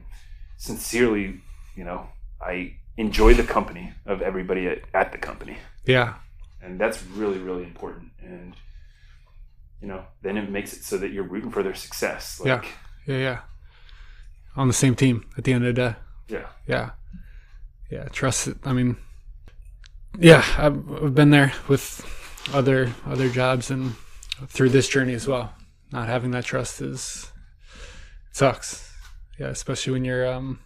sincerely, you know, I enjoy the company of everybody at, at the company. yeah and that's really really important. And you know, then it makes it so that you're rooting for their success. Like, Yeah. Yeah, yeah. On the same team at the end of the day. yeah, Yeah. Yeah. Trust. it. I mean, yeah, I've, been there with other other jobs and through this journey as well. Not having that trust is it sucks. Yeah, especially when you're um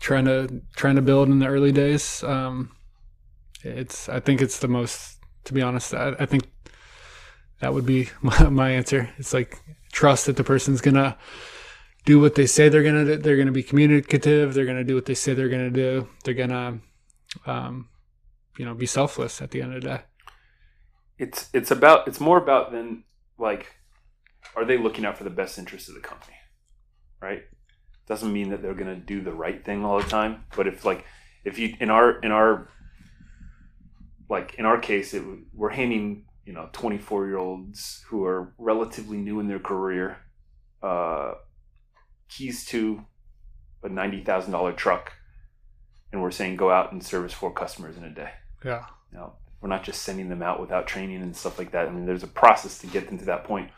trying to trying to build in the early days. Um, it's I think it's the most. To be honest, I, I think that would be my, my answer. It's like trust that the person's gonna do what they say they're gonna do. They're gonna be communicative. They're gonna do what they say they're gonna do. They're gonna, um, you know, be selfless at the end of the day. it's it's about it's more about than like, are they looking out for the best interest of the company, right? Doesn't mean that they're gonna do the right thing all the time, but if like if you in our in our like in our case, it, we're handing you know 24 year olds who are relatively new in their career uh, keys to a ninety thousand dollar truck, and we're saying go out and service four customers in a day. Yeah. You know, we're not just sending them out without training and stuff like that. I mean, there's a process to get them to that point.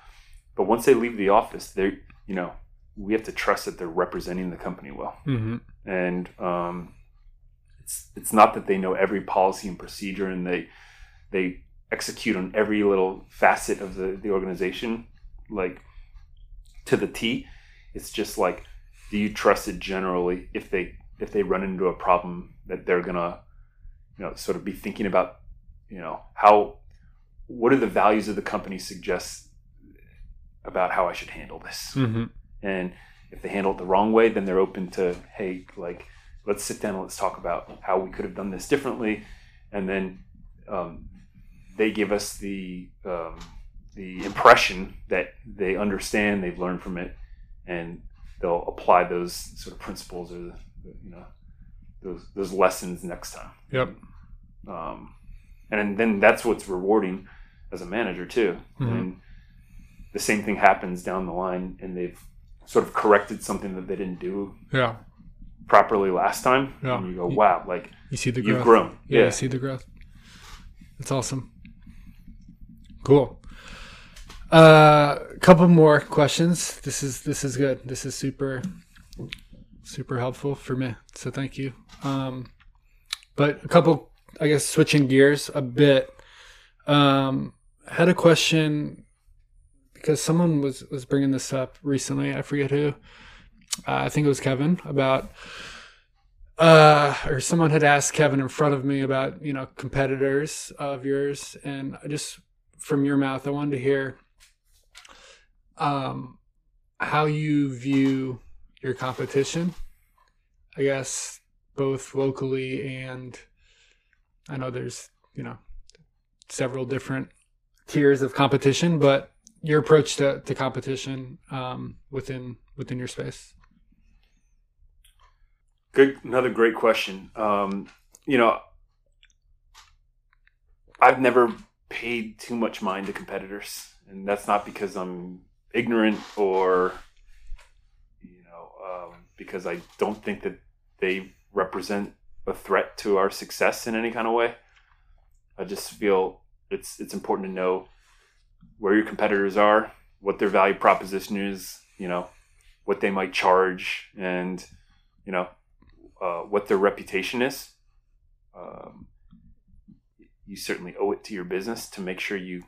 But once they leave the office, they you know we have to trust that they're representing the company well Mm-hmm. and um, it's it's not that they know every policy and procedure and they they execute on every little facet of the, the organization like to the T. It's just like do you trust it generally if they if they run into a problem that they're gonna you know sort of be thinking about you know how what are the values of the company suggest about how I should handle this Mm-hmm. and if they handle it the wrong way then they're open to hey like let's sit down and let's talk about how we could have done this differently and then um, they give us the um, the impression that they understand they've learned from it and they'll apply those sort of principles or the, you know those those lessons next time Yep. um, and then that's what's rewarding as a manager too. Mhm. And the same thing happens down the line, and they've sort of corrected something that they didn't do Yeah. properly last time, Yeah. and you go, "Wow, like You see the you've growth. grown." Yeah, Yeah, you see the growth. That's awesome. Cool. A uh, couple more questions. This is this is good. This is super super helpful for me. So thank you. Um, but a couple, I guess, switching gears a bit. Um, had a question because someone was was bringing this up recently. I forget who. Uh, I think it was Kevin about uh or someone had asked Kevin in front of me about you know competitors of yours and I just from your mouth I wanted to hear um how you view your competition I guess both locally and I know there's you know several different tiers of competition but your approach to, to competition um within within your space good. Another great question. Um, you know, I've never paid too much mind to competitors, and that's not because I'm ignorant or you know um, because I don't think that they represent a threat to our success in any kind of way. I just feel it's it's important to know where your competitors are, what their value proposition is, you know, what they might charge, and you know uh, what their reputation is. Um, you certainly owe it to your business to make sure you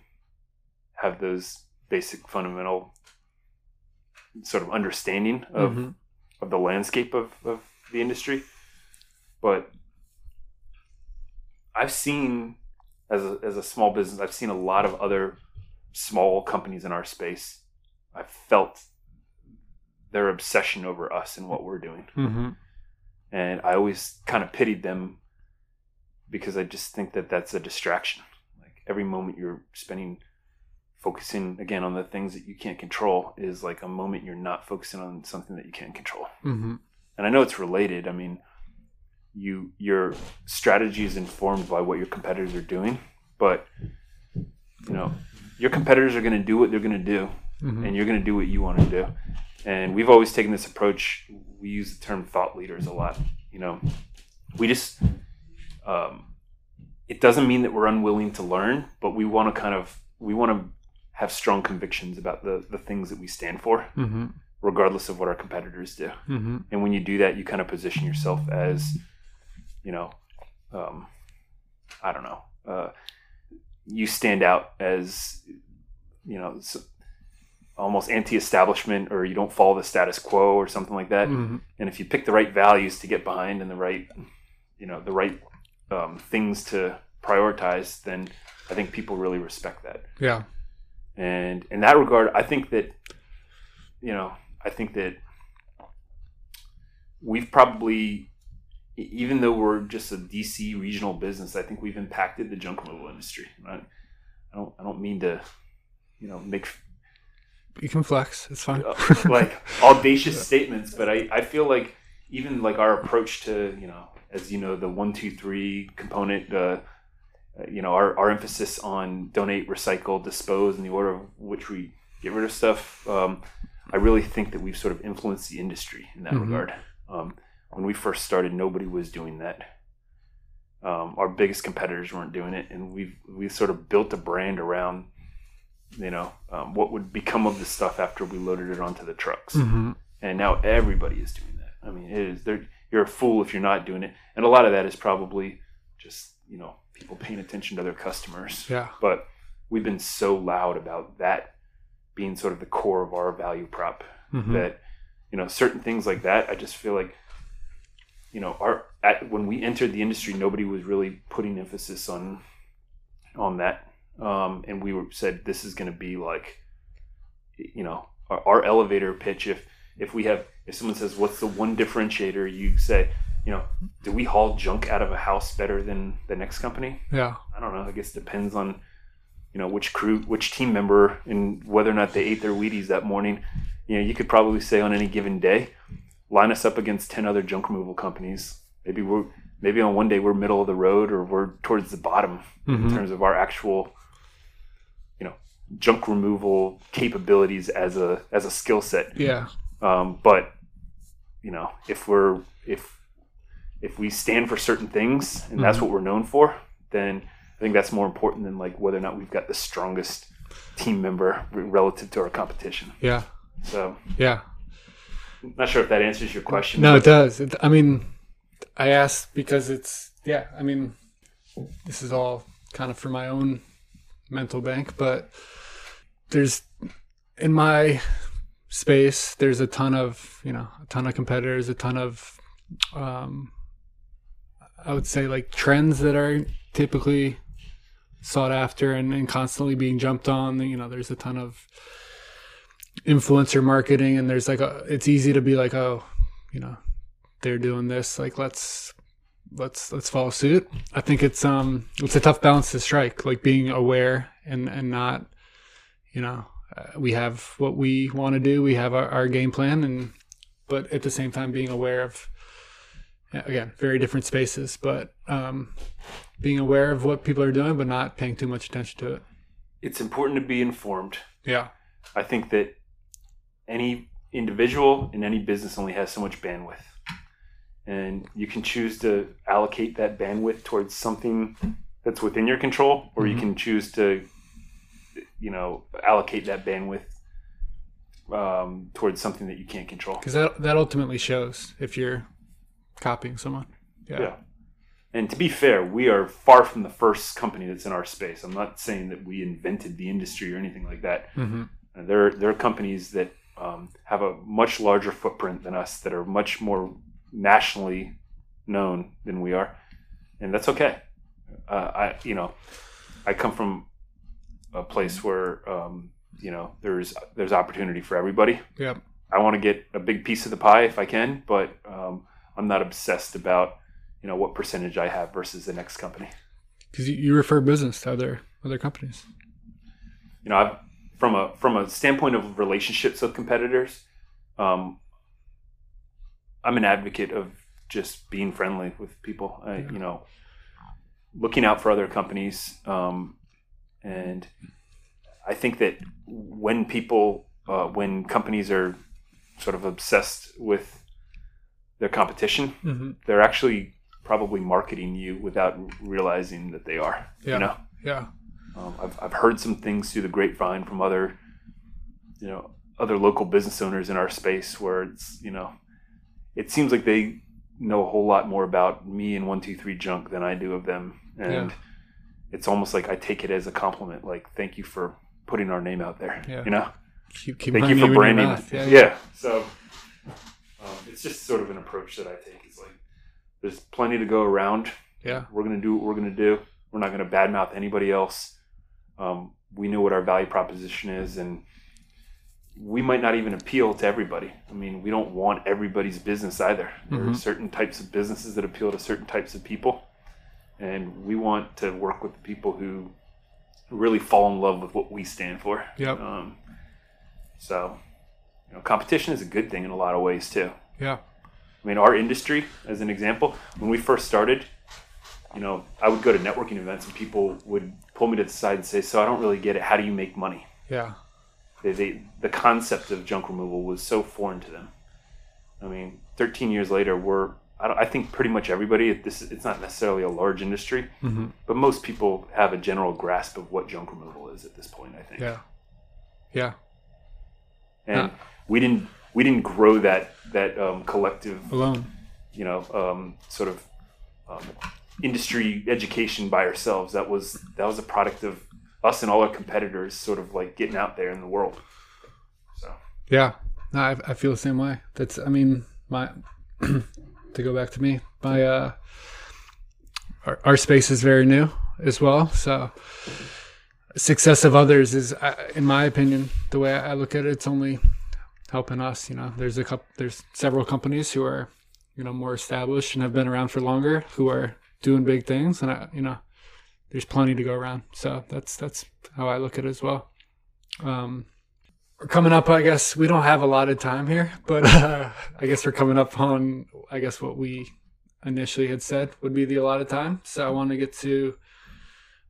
have those basic fundamental sort of understanding of, Mhm. of the landscape of, of the industry. But I've seen as a, as a small business, I've seen a lot of other small companies in our space. I've felt their obsession over us and what we're doing Mm-hmm. and I always kind of pitied them because I just think that that's a distraction. Like every moment you're spending focusing again on the things that you can't control is like a moment you're not focusing on something that you can't control. Mm-hmm. And I know it's related. I mean, you your strategy is informed by what your competitors are doing, but you know, your competitors are going to do what they're going to do Mm-hmm. and you're going to do what you want to do. And we've always taken this approach. We use the term thought leaders a lot. You know, we just um, it doesn't mean that we're unwilling to learn, but we want to kind of we want to have strong convictions about the the things that we stand for, Mm-hmm. regardless of what our competitors do. Mm-hmm. And when you do that, you kind of position yourself as, you know, um, I don't know, uh, you stand out as, you know, almost anti-establishment, or you don't follow the status quo, or something like that. Mm-hmm. And if you pick the right values to get behind and the right, you know, the right um, things to prioritize, then I think people really respect that. Yeah. And in that regard, I think that, you know, I think that we've probably, even though we're just a DC regional business, I think we've impacted the junk removal industry. I, I don't, I don't mean to, you know, make You can flex. It's fine. uh, like audacious statements, but I, I feel like even like our approach to, you know, as you know, the one, two, three component, uh, uh, you know, our, our emphasis on donate, recycle, dispose in the order of which we get rid of stuff. Um, I really think that we've sort of influenced the industry in that Mhm. regard. Um, when we first started, nobody was doing that. Um, our biggest competitors weren't doing it, and we've we sort of built a brand around, you know, um, what would become of the stuff after we loaded it onto the trucks Mm-hmm. and now everybody is doing that. I mean, it is they're, you're a fool if you're not doing it, and a lot of that is probably just you know people paying attention to their customers. Yeah. But we've been so loud about that being sort of the core of our value prop Mm-hmm. that you know certain things like that. I just feel like you know our at, when we entered the industry, nobody was really putting emphasis on on that, um, and we were said this is going to be like you know our, our elevator pitch if if we have if someone says what's the one differentiator you say you know do we haul junk out of a house better than the next company Yeah. i don't know i guess it depends on you know which crew which team member and whether or not they ate their wheaties that morning you know you could probably say on any given day line us up against 10 other junk removal companies maybe we're maybe on one day we're middle of the road or we're towards the bottom in Mhm. terms of our actual you know junk removal capabilities as a as a skill set Yeah. Um, but you know if we're if if we stand for certain things and that's Mhm. what we're known for then i think that's more important than like whether or not we've got the strongest team member relative to our competition Yeah. so Yeah. not sure if that answers your question No, it does. It, I mean, I asked because it's yeah. I mean, this is all kind of for my own mental bank, but there's in my space. There's a ton of you know a ton of competitors, a ton of um, I would say like trends that are typically sought after and, and constantly being jumped on. You know, there's a ton of influencer marketing and there's like a it's easy to be like oh you know they're doing this. Like let's let's let's follow suit. I think it's um it's a tough balance to strike like being aware and and not you know uh, we have what we want to do we have our, our game plan and but at the same time being aware of again very different spaces but um being aware of what people are doing but not paying too much attention to it it's important to be informed yeah I think that any individual in any business only has so much bandwidth. And you can choose to allocate that bandwidth towards something that's within your control, or you Mhm. can choose to, you know, allocate that bandwidth um, towards something that you can't control. because that that ultimately shows if you're copying someone yeah, Yeah. And to be fair, we are far from the first company that's in our space. I'm not saying that we invented the industry or anything like that. Mm-hmm. Uh, There, there are companies that um, have a much larger footprint than us, that are much more nationally known than we are, and that's okay. Uh, I, you know, I come from a place where um, you know there's there's opportunity for everybody. Yep. I want to get a big piece of the pie if I can, but um, I'm not obsessed about you know what percentage I have versus the next company. Because you, you refer business to other other companies. you know, I've, from a from a standpoint of relationships with competitors, um, I'm an advocate of just being friendly with people. I, Yeah. You know, looking out for other companies, um, and I think that when people, uh, when companies are sort of obsessed with their competition, Mm-hmm. they're actually probably marketing you without realizing that they are. Yeah. You know, Yeah. um, I've I've heard some things through the grapevine from other, you know, other local business owners in our space where it's you know, it seems like they know a whole lot more about me and one two three junk than I do of them, and Yeah. It's almost like I take it as a compliment. Like, thank you for putting our name out there. Yeah. You know. Keep, keep Thank you for in branding. mouth. Yeah. Yeah. So um, it's just sort of an approach that I take. It's like there's plenty to go around. Yeah. We're gonna do what we're gonna do. We're not gonna badmouth anybody else. Um, we know what our value proposition is, and we might not even appeal to everybody. I mean, we don't want everybody's business either. There are Mhm. certain types of businesses that appeal to certain types of people, and we want to work with the people who really fall in love with what we stand for. Yep. Um, so, you know, competition is a good thing in a lot of ways too. Yeah. I mean, our industry, as an example, when we first started, you know, I would go to networking events and people would pull me to the side and say, "So I don't really get it. How do you make money?" Yeah. They, they, the concept of junk removal was so foreign to them. I mean, 13 years later, we're I, don't, I think pretty much everybody. This it's not necessarily a large industry, hmm but most people have a general grasp of what junk removal is at this point. I think. Yeah. Yeah. and we didn't we didn't grow that that um, collective Alone. you know um, sort of um, industry education by ourselves that was that was a product of us and all our competitors sort of like getting out there in the world so Yeah, no, I, I feel the same way. That's, I mean, my to go back to me, my uh, our, our space is very new as well. So, success of others is, in my opinion, the way I look at it, it's only helping us. You know, there's a couple, there's several companies who are, you know, more established and have been around for longer, who are doing big things, and I, you know, there's plenty to go around. So that's that's how I look at it as well. Um, we're coming up i guess. We don't have a lot of time here but uh, i guess we're coming up on i guess what we initially had said would be the allotted time. So i want to get to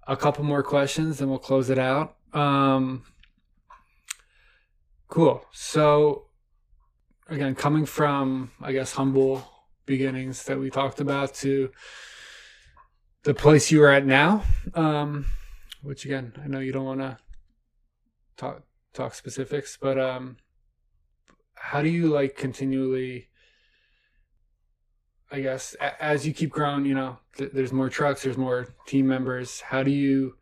a couple more questions and we'll close it out. Um, cool. So again coming from i guess humble beginnings that we talked about to the place you are at now um, which again i know you don't want to talk talk specifics, but um, how do you like continually? I guess a- as you keep growing, you know, th- there's more trucks, there's more team members. How do you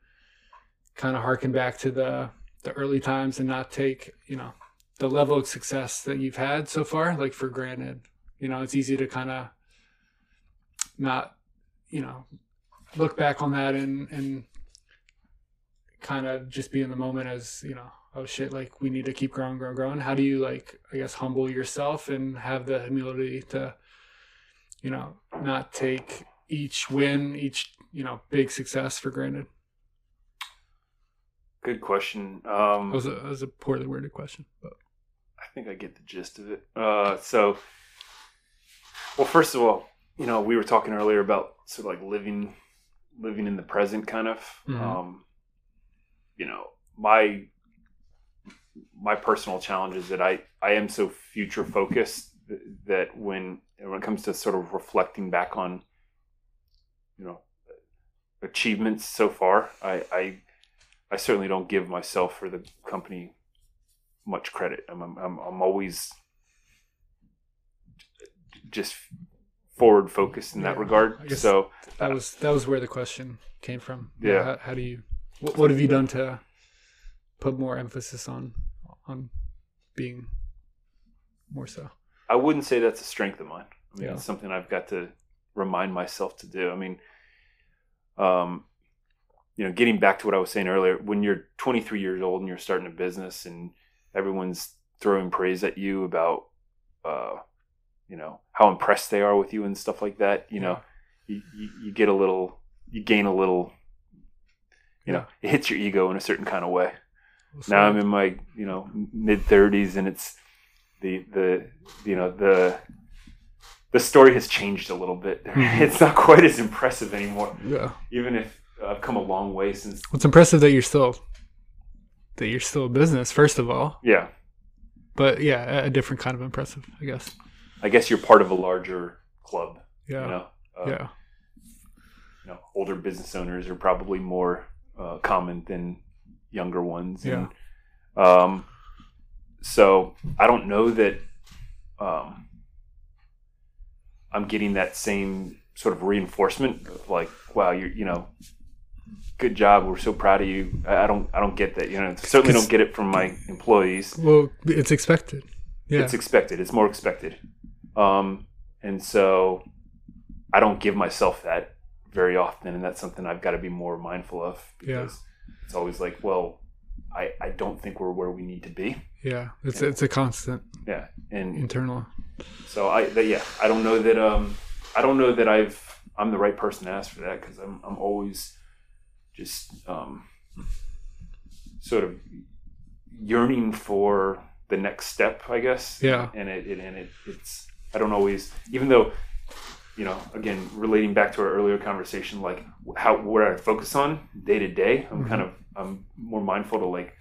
kind of harken back to the the early times and not take you know the level of success that you've had so far like for granted? You know, it's easy to kind of not you know look back on that and and kind of just be in the moment as you know oh shit like we need to keep growing growing growing how do you like i guess humble yourself and have the humility to you know not take each win each you know big success for granted good question um, that was a, that was a poorly worded question but I think I get the gist of it. Uh, so, well, first of all, you know, we were talking earlier about sort of like living, living in the present, kind of. Mhm. Um, you know, my my personal challenge is that I I am so future focused that when when it comes to sort of reflecting back on, you know, achievements so far, I I, I certainly don't give myself or the company much credit. I'm I'm I'm, always just forward focused in that Yeah, regard. So that was that was where the question came from Yeah. how, how do you what, what have you done to put more emphasis on on being more so I wouldn't say that's a strength of mine. I mean, Yeah. it's something I've got to remind myself to do. I mean, um, you know, getting back to what I was saying earlier, when you're 23 years old and you're starting a business and everyone's throwing praise at you about, uh, you know, how impressed they are with you and stuff like that, you know, you, you, you get a little, you gain a little, you know, it hits your ego in a certain kind of way. Now I'm in my you know mid thirties, and it's the the you know the the story has changed a little bit. Mhm. It's not quite as impressive anymore, yeah even if I've come a long way since. It's impressive that you're still that you're still a business, first of all. Yeah, But yeah, a- a different kind of impressive, I guess. I guess you're part of a larger club. Yeah. You know, uh, yeah. you know older business owners are probably more uh, common than younger ones. Yeah. And, um, so I don't know that um, I'm getting that same sort of reinforcement of like, wow, you're you know, good job. We're so proud of you. I don't I don't get that. You know, certainly don't get it from my employees. Well, it's expected. Yeah. It's expected. It's more expected. Um, and so I don't give myself that very often, and that's something I've got to be more mindful of Yeah. It's always like, well, I, I don't think we're where we need to be. yeah. It's it's a constant Yeah, and internal. so I that, yeah I don't know that um I don't know that I've I'm the right person to ask for that because I'm I'm always just um sort of yearning for the next step I guess Yeah. and it, it and it it's I don't always even though you know again relating back to our earlier conversation like how what I focus on day to day I'm kind of I'm more mindful to like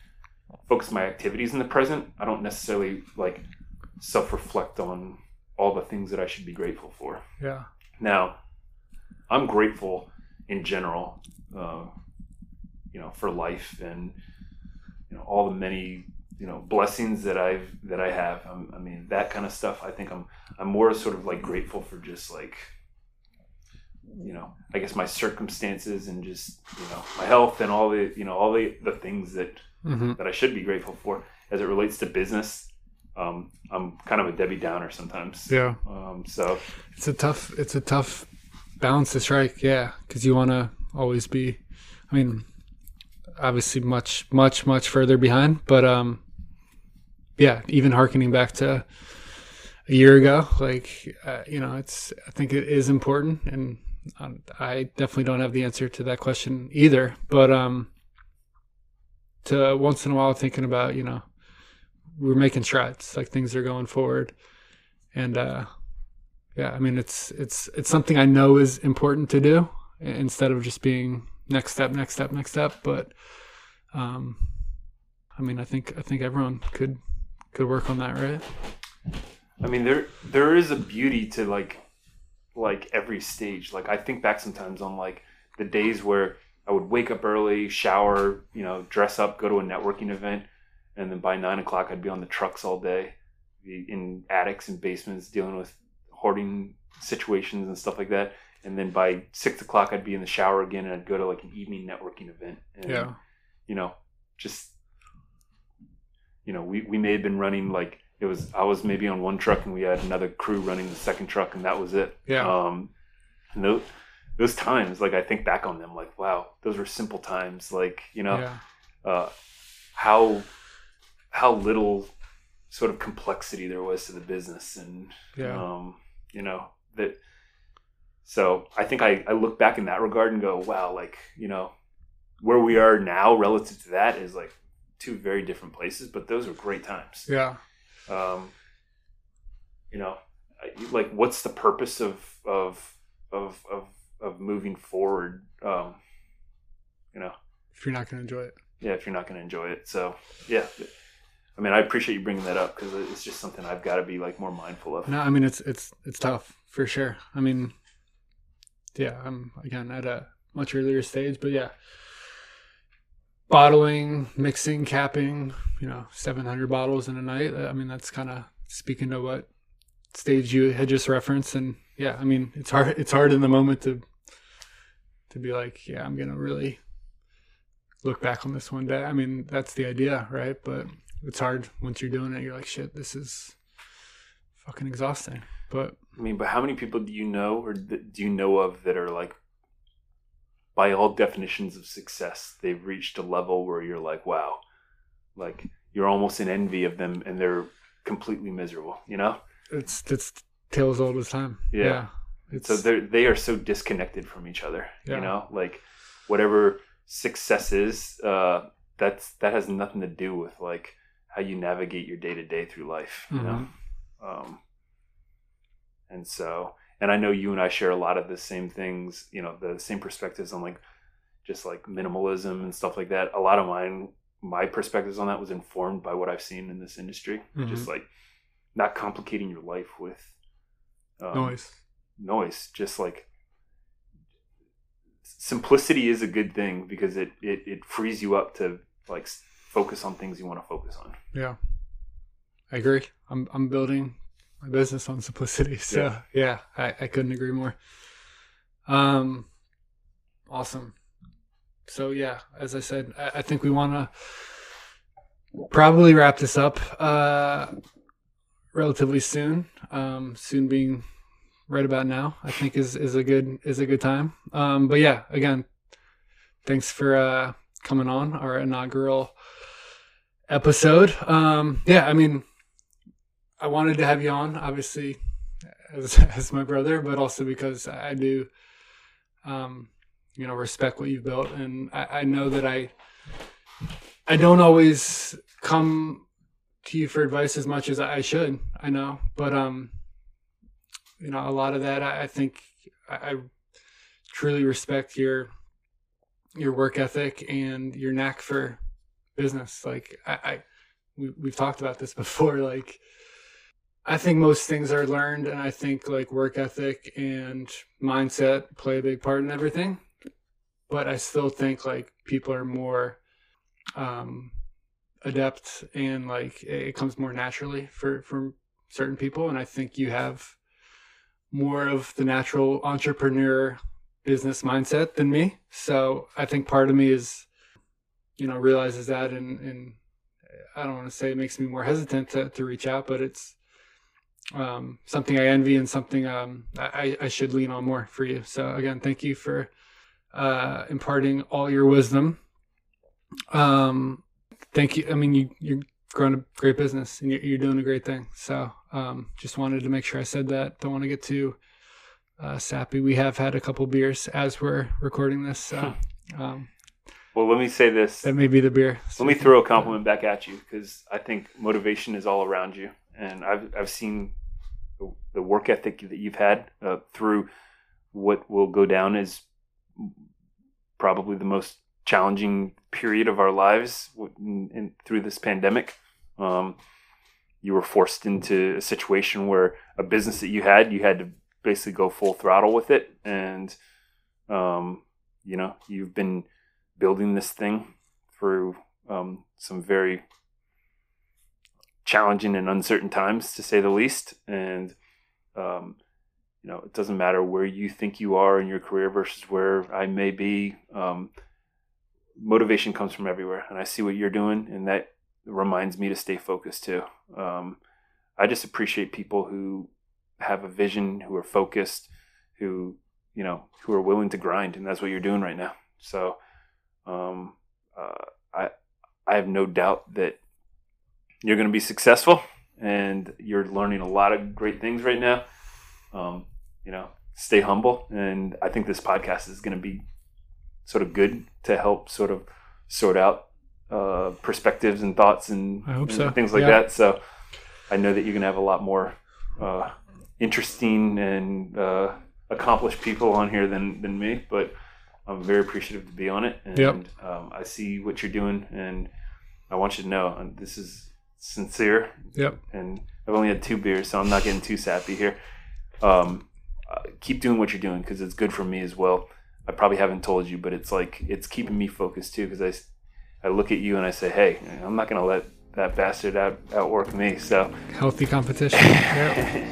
focus my activities in the present. I don't necessarily like self reflect on all the things that I should be grateful for. Yeah. now I'm grateful in general uh, you know for life and you know all the many you know blessings that I've that I have I'm, I mean that kind of stuff I think I'm I'm more sort of like grateful for just like you know I guess my circumstances and just you know my health and all the you know all the the things that hmm that I should be grateful for as it relates to business um, I'm kind of a Debbie Downer sometimes Yeah. um, so It's a tough. It's a tough balance to strike. Yeah, because you want to always be. I mean, obviously, much, much, much further behind. But um, yeah, even harkening back to a year ago, like uh, you know, it's. I think it is important, and um, I definitely don't have the answer to that question either. But um, to once in a while thinking about, you know, we're making strides. Like things are going forward, and uh yeah i mean it's it's it's something i know is important to do instead of just being next step next step next step but um i mean i think i think everyone could could work on that right I mean, there there is a beauty to like like every stage. Like I think back sometimes on like the days where I would wake up early, shower, you know, dress up, go to a networking event, and then by nine o'clock I'd be on the trucks all day, in attics and basements dealing with hoarding situations and stuff like that. And then by six o'clock I'd be in the shower again, and I'd go to like an evening networking event. And, yeah you know, just you know, we, we may have been running like it was I was maybe on one truck and we had another crew running the second truck and that was it. yeah Um and those those times, like I think back on them like, wow, those were simple times. Like, you know, yeah uh how how little sort of complexity there was to the business and yeah um, you know that so i think I, I look back in that regard and go wow like you know where we are now relative to that is like two very different places but those are great times. Yeah. Um, you know like what's the purpose of of of of, of moving forward? Um, you know. If you're not going to enjoy it. Yeah if you're not going to enjoy it. So yeah. I mean i appreciate you bringing that up because it's just something i've got to be like more mindful of. No i mean it's it's it's tough for sure. I mean yeah i'm again at a much earlier stage but yeah. Bottling mixing capping you know 700 bottles in a night uh, i mean that's kind of speaking to what stage you had just referenced and yeah i mean it's hard it's hard in the moment to to be like yeah i'm gonna really look back on this one day. I mean that's the idea right? But it's hard once you're doing it you're like shit this is fucking exhausting. But I mean, but how many people do you know or th- do you know of that are like, by all definitions of success, they've reached a level where you're like, wow, like you're almost in envy of them and they're completely miserable, you know? it's it's tales all as time Yeah. it's So they're, they are so disconnected from each other, Yeah. you know? Like whatever success is, uh, that's, that has nothing to do with like how you navigate your day to day through life, you know? Um, and so, and I know you and I share a lot of the same things, you know, the same perspectives on like just like minimalism and stuff like that. A lot of mine, my perspectives on that was informed by what I've seen in this industry. Just like not complicating your life with um, noise noise, just like simplicity is a good thing because it, it it frees you up to like focus on things you want to focus on. Yeah, I agree. I'm I'm building my business on simplicity. So yeah, Yeah. I, I couldn't agree more. Um, awesome. So yeah, as I said, I, I think we want to probably wrap this up uh, relatively soon. Um, soon being right about now, I think is is a good is a good time. Um, but yeah, again, thanks for uh, coming on our inaugural episode. Um, yeah, I mean, I wanted to have you on, obviously, as as my brother, but also because I do, um, you know, respect what you've built, and I, I know that I, I don't always come to you for advice as much as I should. I know, but um, you know, a lot of that I, I think I, I truly respect your your work ethic and your knack for business. Like I, I we, we've talked about this before. Like I think most things are learned, and I think like work ethic and mindset play a big part in everything. But I still think like people are more um, adept and like it comes more naturally for for certain people, and I think you have more of the natural entrepreneur business mindset than me. So I think part of me is you know realizes that and and I don't want to say it makes me more hesitant to, to reach out, but it's um, something I envy and something um, I, I should lean on more for you. So again, thank you for uh, imparting all your wisdom. Um, thank you. I mean, you you're growing a great business and you're, you're doing a great thing. So um, just wanted to make sure I said that. Don't want to get too uh, sappy. We have had a couple beers as we're recording this. So um, Well, let me say this. that may be the beer. Let me throw a compliment back at you because I think motivation is all around you, and I've I've seen the, work ethic that you've had uh, through what will go down as probably the most challenging period of our lives in, in, through this pandemic. Um, you were forced into a situation where a business that you had, you had to basically go full throttle with it, and um, you know you've been building this thing through um, some very challenging and uncertain times, to say the least. And um, you know, it doesn't matter where you think you are in your career versus where I may be. Um, motivation comes from everywhere, and I see what you're doing, and that reminds me to stay focused too. Um, I just appreciate people who have a vision, who are focused, who you know, who are willing to grind, and that's what you're doing right now. So, um, uh, I I have no doubt that you're going to be successful, and you're learning a lot of great things right now. Um, you know, stay humble, and I think this podcast is going to be sort of good to help sort of sort out uh, perspectives and thoughts and, and so. things like Yeah. that. So I know that you're going to have a lot more uh, interesting and uh, accomplished people on here than than me, but I'm very appreciative to be on it, and Yep. um, I see what you're doing, and I want you to know and this is sincere, Yep. and I've only had two beers, so I'm not getting too sappy here. Um, uh, keep doing what you're doing because it's good for me as well. I probably haven't told you, but it's like it's keeping me focused too because I, I look at you and I say, hey, I'm not gonna let that bastard out outwork me. So, Healthy competition. yep.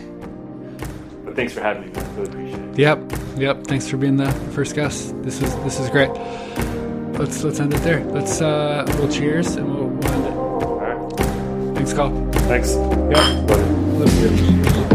but thanks for having me. man. Really appreciate it. Yep. Yep. Thanks for being the first guest. This is this is great. Let's let's end it there. Let's uh we'll cheers and we'll, Thanks, Carl. thanks. Yeah. Love it. Love you.